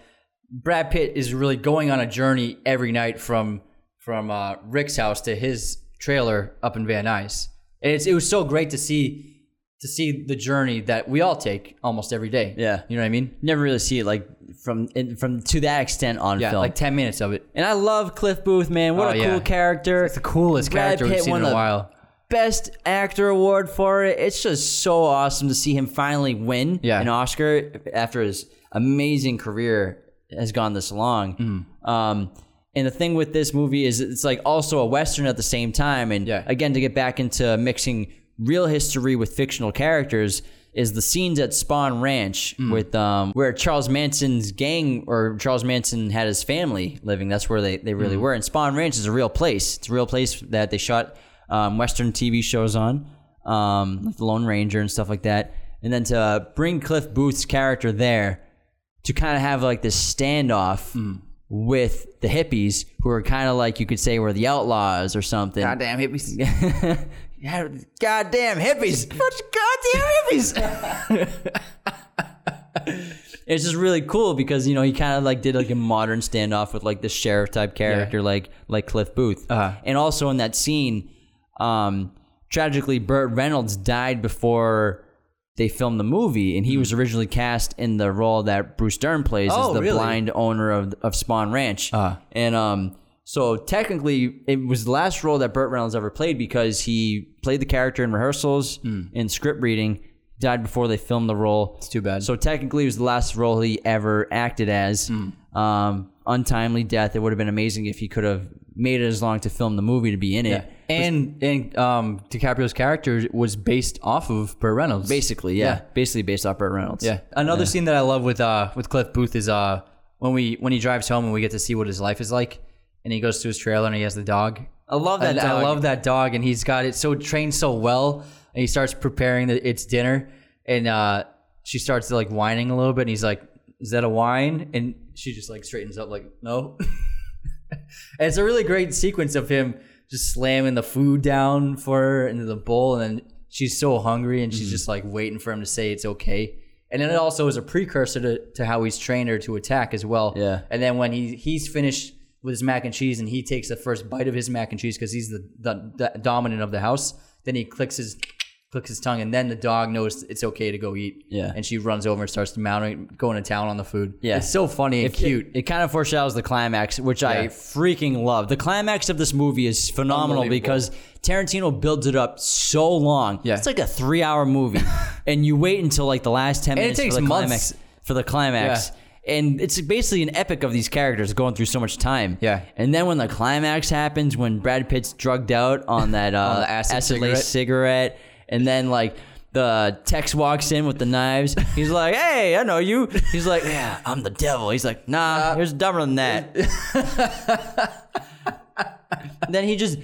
B: Brad Pitt is really going on a journey every night from from uh, Rick's house to his trailer up in Van Nuys. And it's, it was so great to see to see the journey that we all take almost every day.
A: Yeah.
B: you know what I mean?
A: Never really see it like from in, from to that extent on
B: Yeah,
A: film.
B: like ten minutes of it.
A: and I love Cliff Booth, man. What
B: Oh,
A: a
B: yeah.
A: cool character.
B: It's the coolest
A: Brad
B: character we've
A: Pitt
B: seen in a while.
A: Best actor award for it. It's just so awesome to see him finally win
B: Yeah.
A: an Oscar after his amazing career has gone this long.
B: Mm-hmm.
A: Um, and the thing with this movie is it's like also a western at the same time. And
B: Yeah.
A: again, to get back into mixing real history with fictional characters is the scenes at Spahn Ranch
B: Mm.
A: with um, where Charles Manson's gang or Charles Manson had his family living. That's where they, they
B: Mm.
A: really were. And Spahn Ranch is a real place. It's a real place that they shot um, Western TV shows on, um, like the Lone Ranger and stuff like that. And then to bring Cliff Booth's character there to kind of have like this standoff
B: Mm.
A: with the hippies who are kind of like you could say were the outlaws or something.
B: Goddamn hippies. [LAUGHS]
A: Yeah, goddamn hippies! Goddamn hippies! [LAUGHS] it's just really cool because you know he kind of like did like a modern standoff with like the sheriff type character like like Cliff Booth,
B: Uh-huh.
A: and also in that scene, um, tragically Burt Reynolds died before they filmed the movie, and he was originally cast in the role that Bruce Dern plays
B: Hmm. Oh,
A: as the
B: really?
A: blind owner of of Spahn Ranch,
B: Uh-huh.
A: and um. So technically, it was the last role that Burt Reynolds ever played because he played the character in rehearsals, in script reading, died before they filmed the role.
B: It's too bad.
A: So technically, it was the last role he ever acted as. Um, untimely death. It would have been amazing if he could have made it as long to film the movie to be in it.
B: and and um, DiCaprio's character was based off of Burt Reynolds.
A: Basically, yeah.
B: Yeah.
A: Basically based off Burt Reynolds.
B: Yeah. Another scene that I love with uh with Cliff Booth is uh when we when he drives home and we get to see what his life is like, and he goes to his trailer and he has the dog.
A: I love that
B: I, I
A: dog.
B: love that dog, and he's got it so trained so well, and he starts preparing the, its dinner, and uh she starts like whining a little bit, and he's like, "Is that a whine?" And she just like straightens up, like, "No." [LAUGHS] and it's a really great sequence of him just slamming the food down for her into the bowl, and then she's so hungry, and
A: Mm-hmm.
B: she's just like waiting for him to say it's okay. And then it also is a precursor to, to how he's trained her to attack as well.
A: Yeah.
B: And then when he he's finished with his mac and cheese and he takes the first bite of his mac and cheese because he's the, the, the dominant of the house, then he clicks his clicks his tongue and then the dog knows it's okay to go eat.
A: Yeah.
B: And she runs over and starts mounting going to town on the food.
A: Yeah.
B: It's so funny and cute.
A: It, kind of foreshadows the climax, which I freaking love. The climax of this movie is phenomenal because Tarantino builds it up so long.
B: Yeah.
A: It's like a three hour movie. [LAUGHS] and you wait until like the last 10
B: And it
A: minutes
B: takes
A: for the
B: months.
A: climax. For the climax. And it's basically an epic of these characters going through so much time.
B: Yeah.
A: And then when the climax happens, when Brad Pitt's drugged out on that [LAUGHS] uh,
B: the acid
A: laced cigarette, and then like the Tex walks in with the knives. He's like, [LAUGHS] "Hey, I know you." He's like, "Yeah, I'm the devil." He's like, "Nah, there's dumber than that." [LAUGHS] [LAUGHS] then he just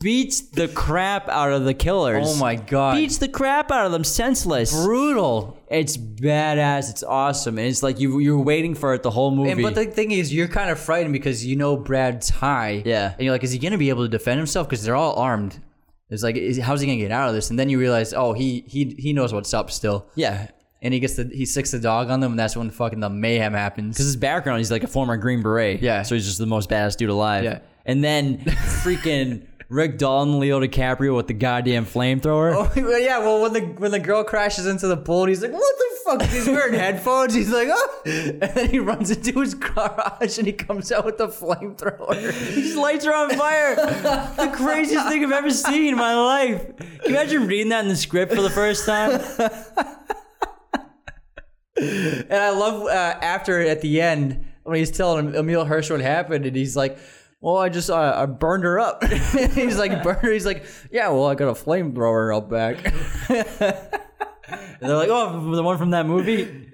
A: beats the crap out of the killers.
B: Oh my god.
A: Beats the crap out of them senseless.
B: brutal.
A: It's badass. It's awesome, and it's like you you're waiting for it the whole movie.
B: And, but the thing is, you're kind of frightened because you know Brad's high.
A: Yeah.
B: And you're like, is he going to be able to defend himself? Because they're all armed. It's like, is, how's he going to get out of this? And then you realize, oh, he he he knows what's up still.
A: Yeah.
B: and he gets the he sticks the dog on them, and that's when fucking the mayhem happens.
A: Because his background, he's like a former Green Beret.
B: Yeah.
A: So he's just the most badass dude alive.
B: Yeah.
A: And then freaking [LAUGHS] Rick Dalton, Leo DiCaprio with the goddamn flamethrower.
B: Oh yeah, well when the when the girl crashes into the pool, he's like, "What the fuck?" He's wearing [LAUGHS] headphones. He's like, "Oh!" And then he runs into his garage and he comes out with the flamethrower.
A: His lights are on fire. the craziest thing I've ever seen in my life. Can you imagine reading that in the script for the first time?
B: And I love uh, after at the end when he's telling Emile Hirsch what happened, and he's like. Well, I just uh, I burned her up. [LAUGHS] he's like [LAUGHS] burned her. He's like, yeah. Well, I got a flamethrower out back. [LAUGHS]
A: And they're like, oh, the one from that movie.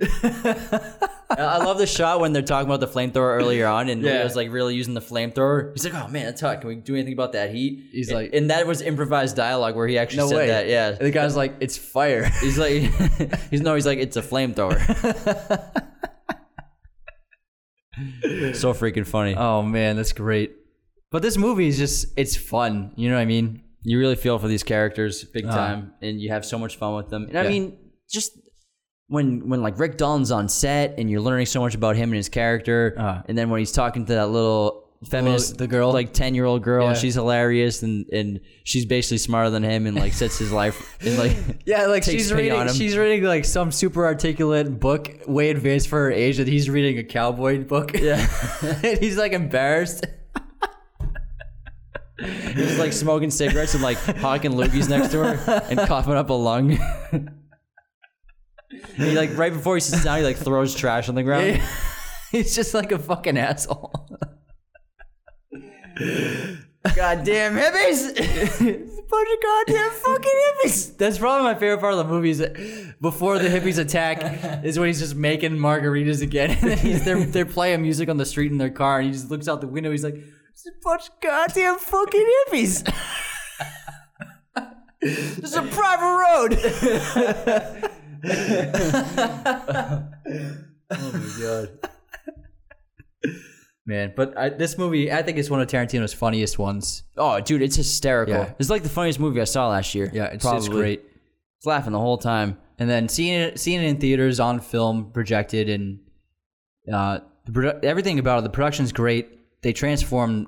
A: I love the shot when they're talking about the flamethrower earlier on, and
B: Yeah.
A: Leo's like really using the flamethrower. He's like, oh man, that's hot. Can we do anything about that heat?
B: He's
A: And-
B: like-
A: and that was improvised dialogue where he actually
B: No
A: said
B: way.
A: that. Yeah.
B: And the guy's like, it's fire.
A: He's like, he's no, he's like, it's a flamethrower. [LAUGHS] so freaking funny.
B: Oh man, that's great. But this movie is just it's fun. You know what I mean?
A: you really feel for these characters big
B: Uh-huh.
A: time, and you have so much fun with them. And I mean, just when when like Rick Dalton's on set, and you're learning so much about him and his character,
B: Uh-huh.
A: and then when he's talking to that little feminist,
B: the girl?
A: like ten year old girl, and she's hilarious, and and she's basically smarter than him, and like sets his life [LAUGHS] in like.
B: Yeah, like she's reading she's reading like some super articulate book way advanced for her age that he's reading a cowboy book.
A: Yeah. [LAUGHS]
B: and he's like embarrassed.
A: He's like smoking cigarettes and like hawking loogies next to her and coughing up a lung. he like right before he sits down, he like throws trash on the ground. [LAUGHS]
B: he's just like a fucking asshole.
A: Goddamn hippies! [LAUGHS]
B: bunch of goddamn fucking hippies. That's probably my favorite part of the movie is that before the hippies attack [LAUGHS] is when he's just making margaritas again. [LAUGHS] And then he's, they're, they're playing music on the street in their car and he just looks out the window. He's like, it's a bunch of goddamn fucking hippies. this is a private road. oh my god. Man, but I, this movie, I think it's one of Tarantino's funniest ones.
A: Oh, dude, it's hysterical.
B: Yeah.
A: It's like the funniest movie I saw last year.
B: Yeah, it's, it's great.
A: I was laughing the whole time.
B: and then seeing it seeing it in theaters on film projected and uh the produ- everything about it the production's great they transformed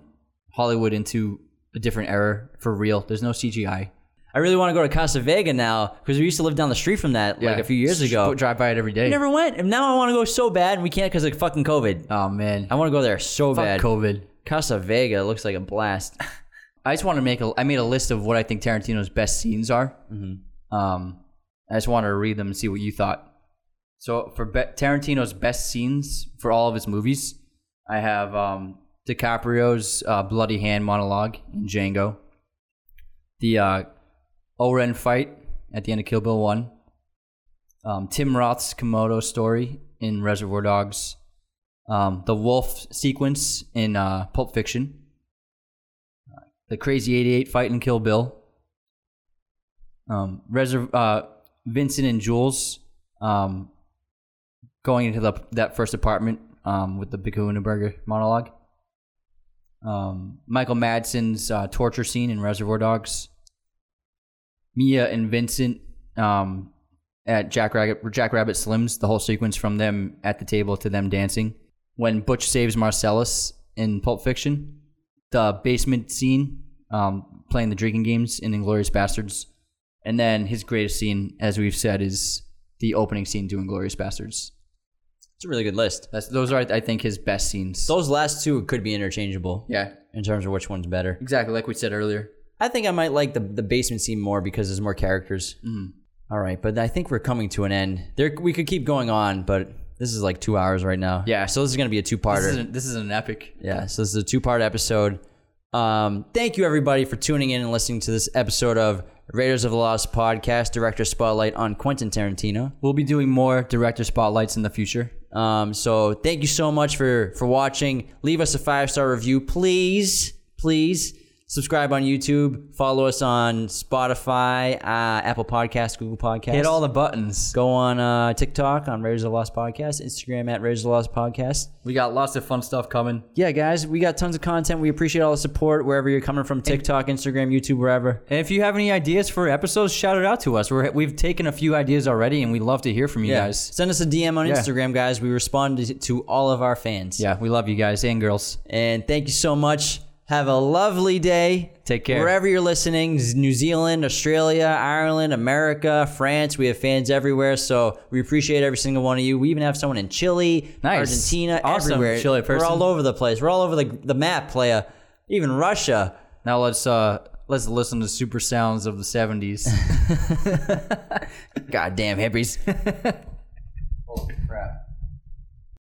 B: hollywood into a different era for real there's no cgi
A: I really want to go to Casa Vega now because we used to live down the street from that like a few years ago.
B: go drive by it every day
A: We never went, and now I want to go so bad, and we can't because of fucking COVID.
B: oh man
A: I want to go there so
B: fuck
A: bad.
B: covid
A: Casa Vega looks like a blast. [LAUGHS]
B: i just want to make a i made a list of what i think tarantino's best scenes are
A: Mm-hmm.
B: um i just wanted to read them and see what you thought so for be- tarantino's best scenes for all of his movies i have um DiCaprio's uh, bloody hand monologue in Django, the uh, Oren fight at the end of Kill Bill One, um, Tim Roth's Komodo story in Reservoir Dogs, um, the wolf sequence in uh, Pulp Fiction, the Crazy Eighty Eight fight in Kill Bill, um, uh, Vincent and Jules um, going into the, that first apartment um, with the Big Kahuna Burger monologue. Um, Michael Madsen's uh, torture scene in Reservoir Dogs, Mia and Vincent um, at Jack Rabbit, Jack Rabbit Slims, the whole sequence from them at the table to them dancing. When Butch saves Marcellus in Pulp Fiction, the basement scene um, playing the drinking games in Inglourious Basterds, and then his greatest scene, as we've said, is the opening scene to Inglourious Basterds.
A: It's a really good list.
B: That's, those are, I think, his best scenes.
A: Those last two could be interchangeable
B: yeah,
A: in terms of which one's better.
B: exactly like we said earlier.
A: I think I might like the the basement scene more because there's more characters.
B: Mhm.
A: All right, but I think we're coming to an end. There, we could keep going on, but this is like two hours right now.
B: Yeah.
A: so this is gonna be a two
B: This
A: parter.
B: is, an, this is an epic.
A: Yeah, so this is a two part episode. Um, thank you everybody for tuning in and listening to this episode of Raiders of the Lost podcast, director spotlight on Quentin Tarantino.
B: We'll be doing more director spotlights in the future.
A: Um, so thank you so much for for watching. Leave us a five star review, please, please. Subscribe on YouTube. Follow us on Spotify, uh, Apple Podcasts, Google Podcasts.
B: Hit all the buttons.
A: Go on uh, TikTok on Raiders of the Lost Podcast, Instagram at Raiders of the Lost Podcast.
B: We got lots of fun stuff coming.
A: Yeah, guys, we got tons of content. We appreciate all the support wherever you're coming from TikTok, Instagram, YouTube, wherever.
B: And if you have any ideas for episodes, shout it out to us. We're, we've taken a few ideas already, and we'd love to hear from you guys.
A: Send us a DM on
B: Yeah.
A: Instagram, guys. We respond to, to all of our fans.
B: Yeah, we love you guys and girls.
A: And thank you so much. Have a lovely day.
B: Take care.
A: Wherever you're listening, New Zealand, Australia, Ireland, America, France, we have fans everywhere. So we appreciate every single one of you. We even have someone in Chile,
B: Nice.
A: Argentina,
B: Awesome,
A: everywhere.
B: Chile
A: We're all over the place. We're all over the, the map, playa. Even Russia.
B: Now let's uh let's listen to super sounds of the 70s. [LAUGHS]
A: Goddamn hippies. [LAUGHS]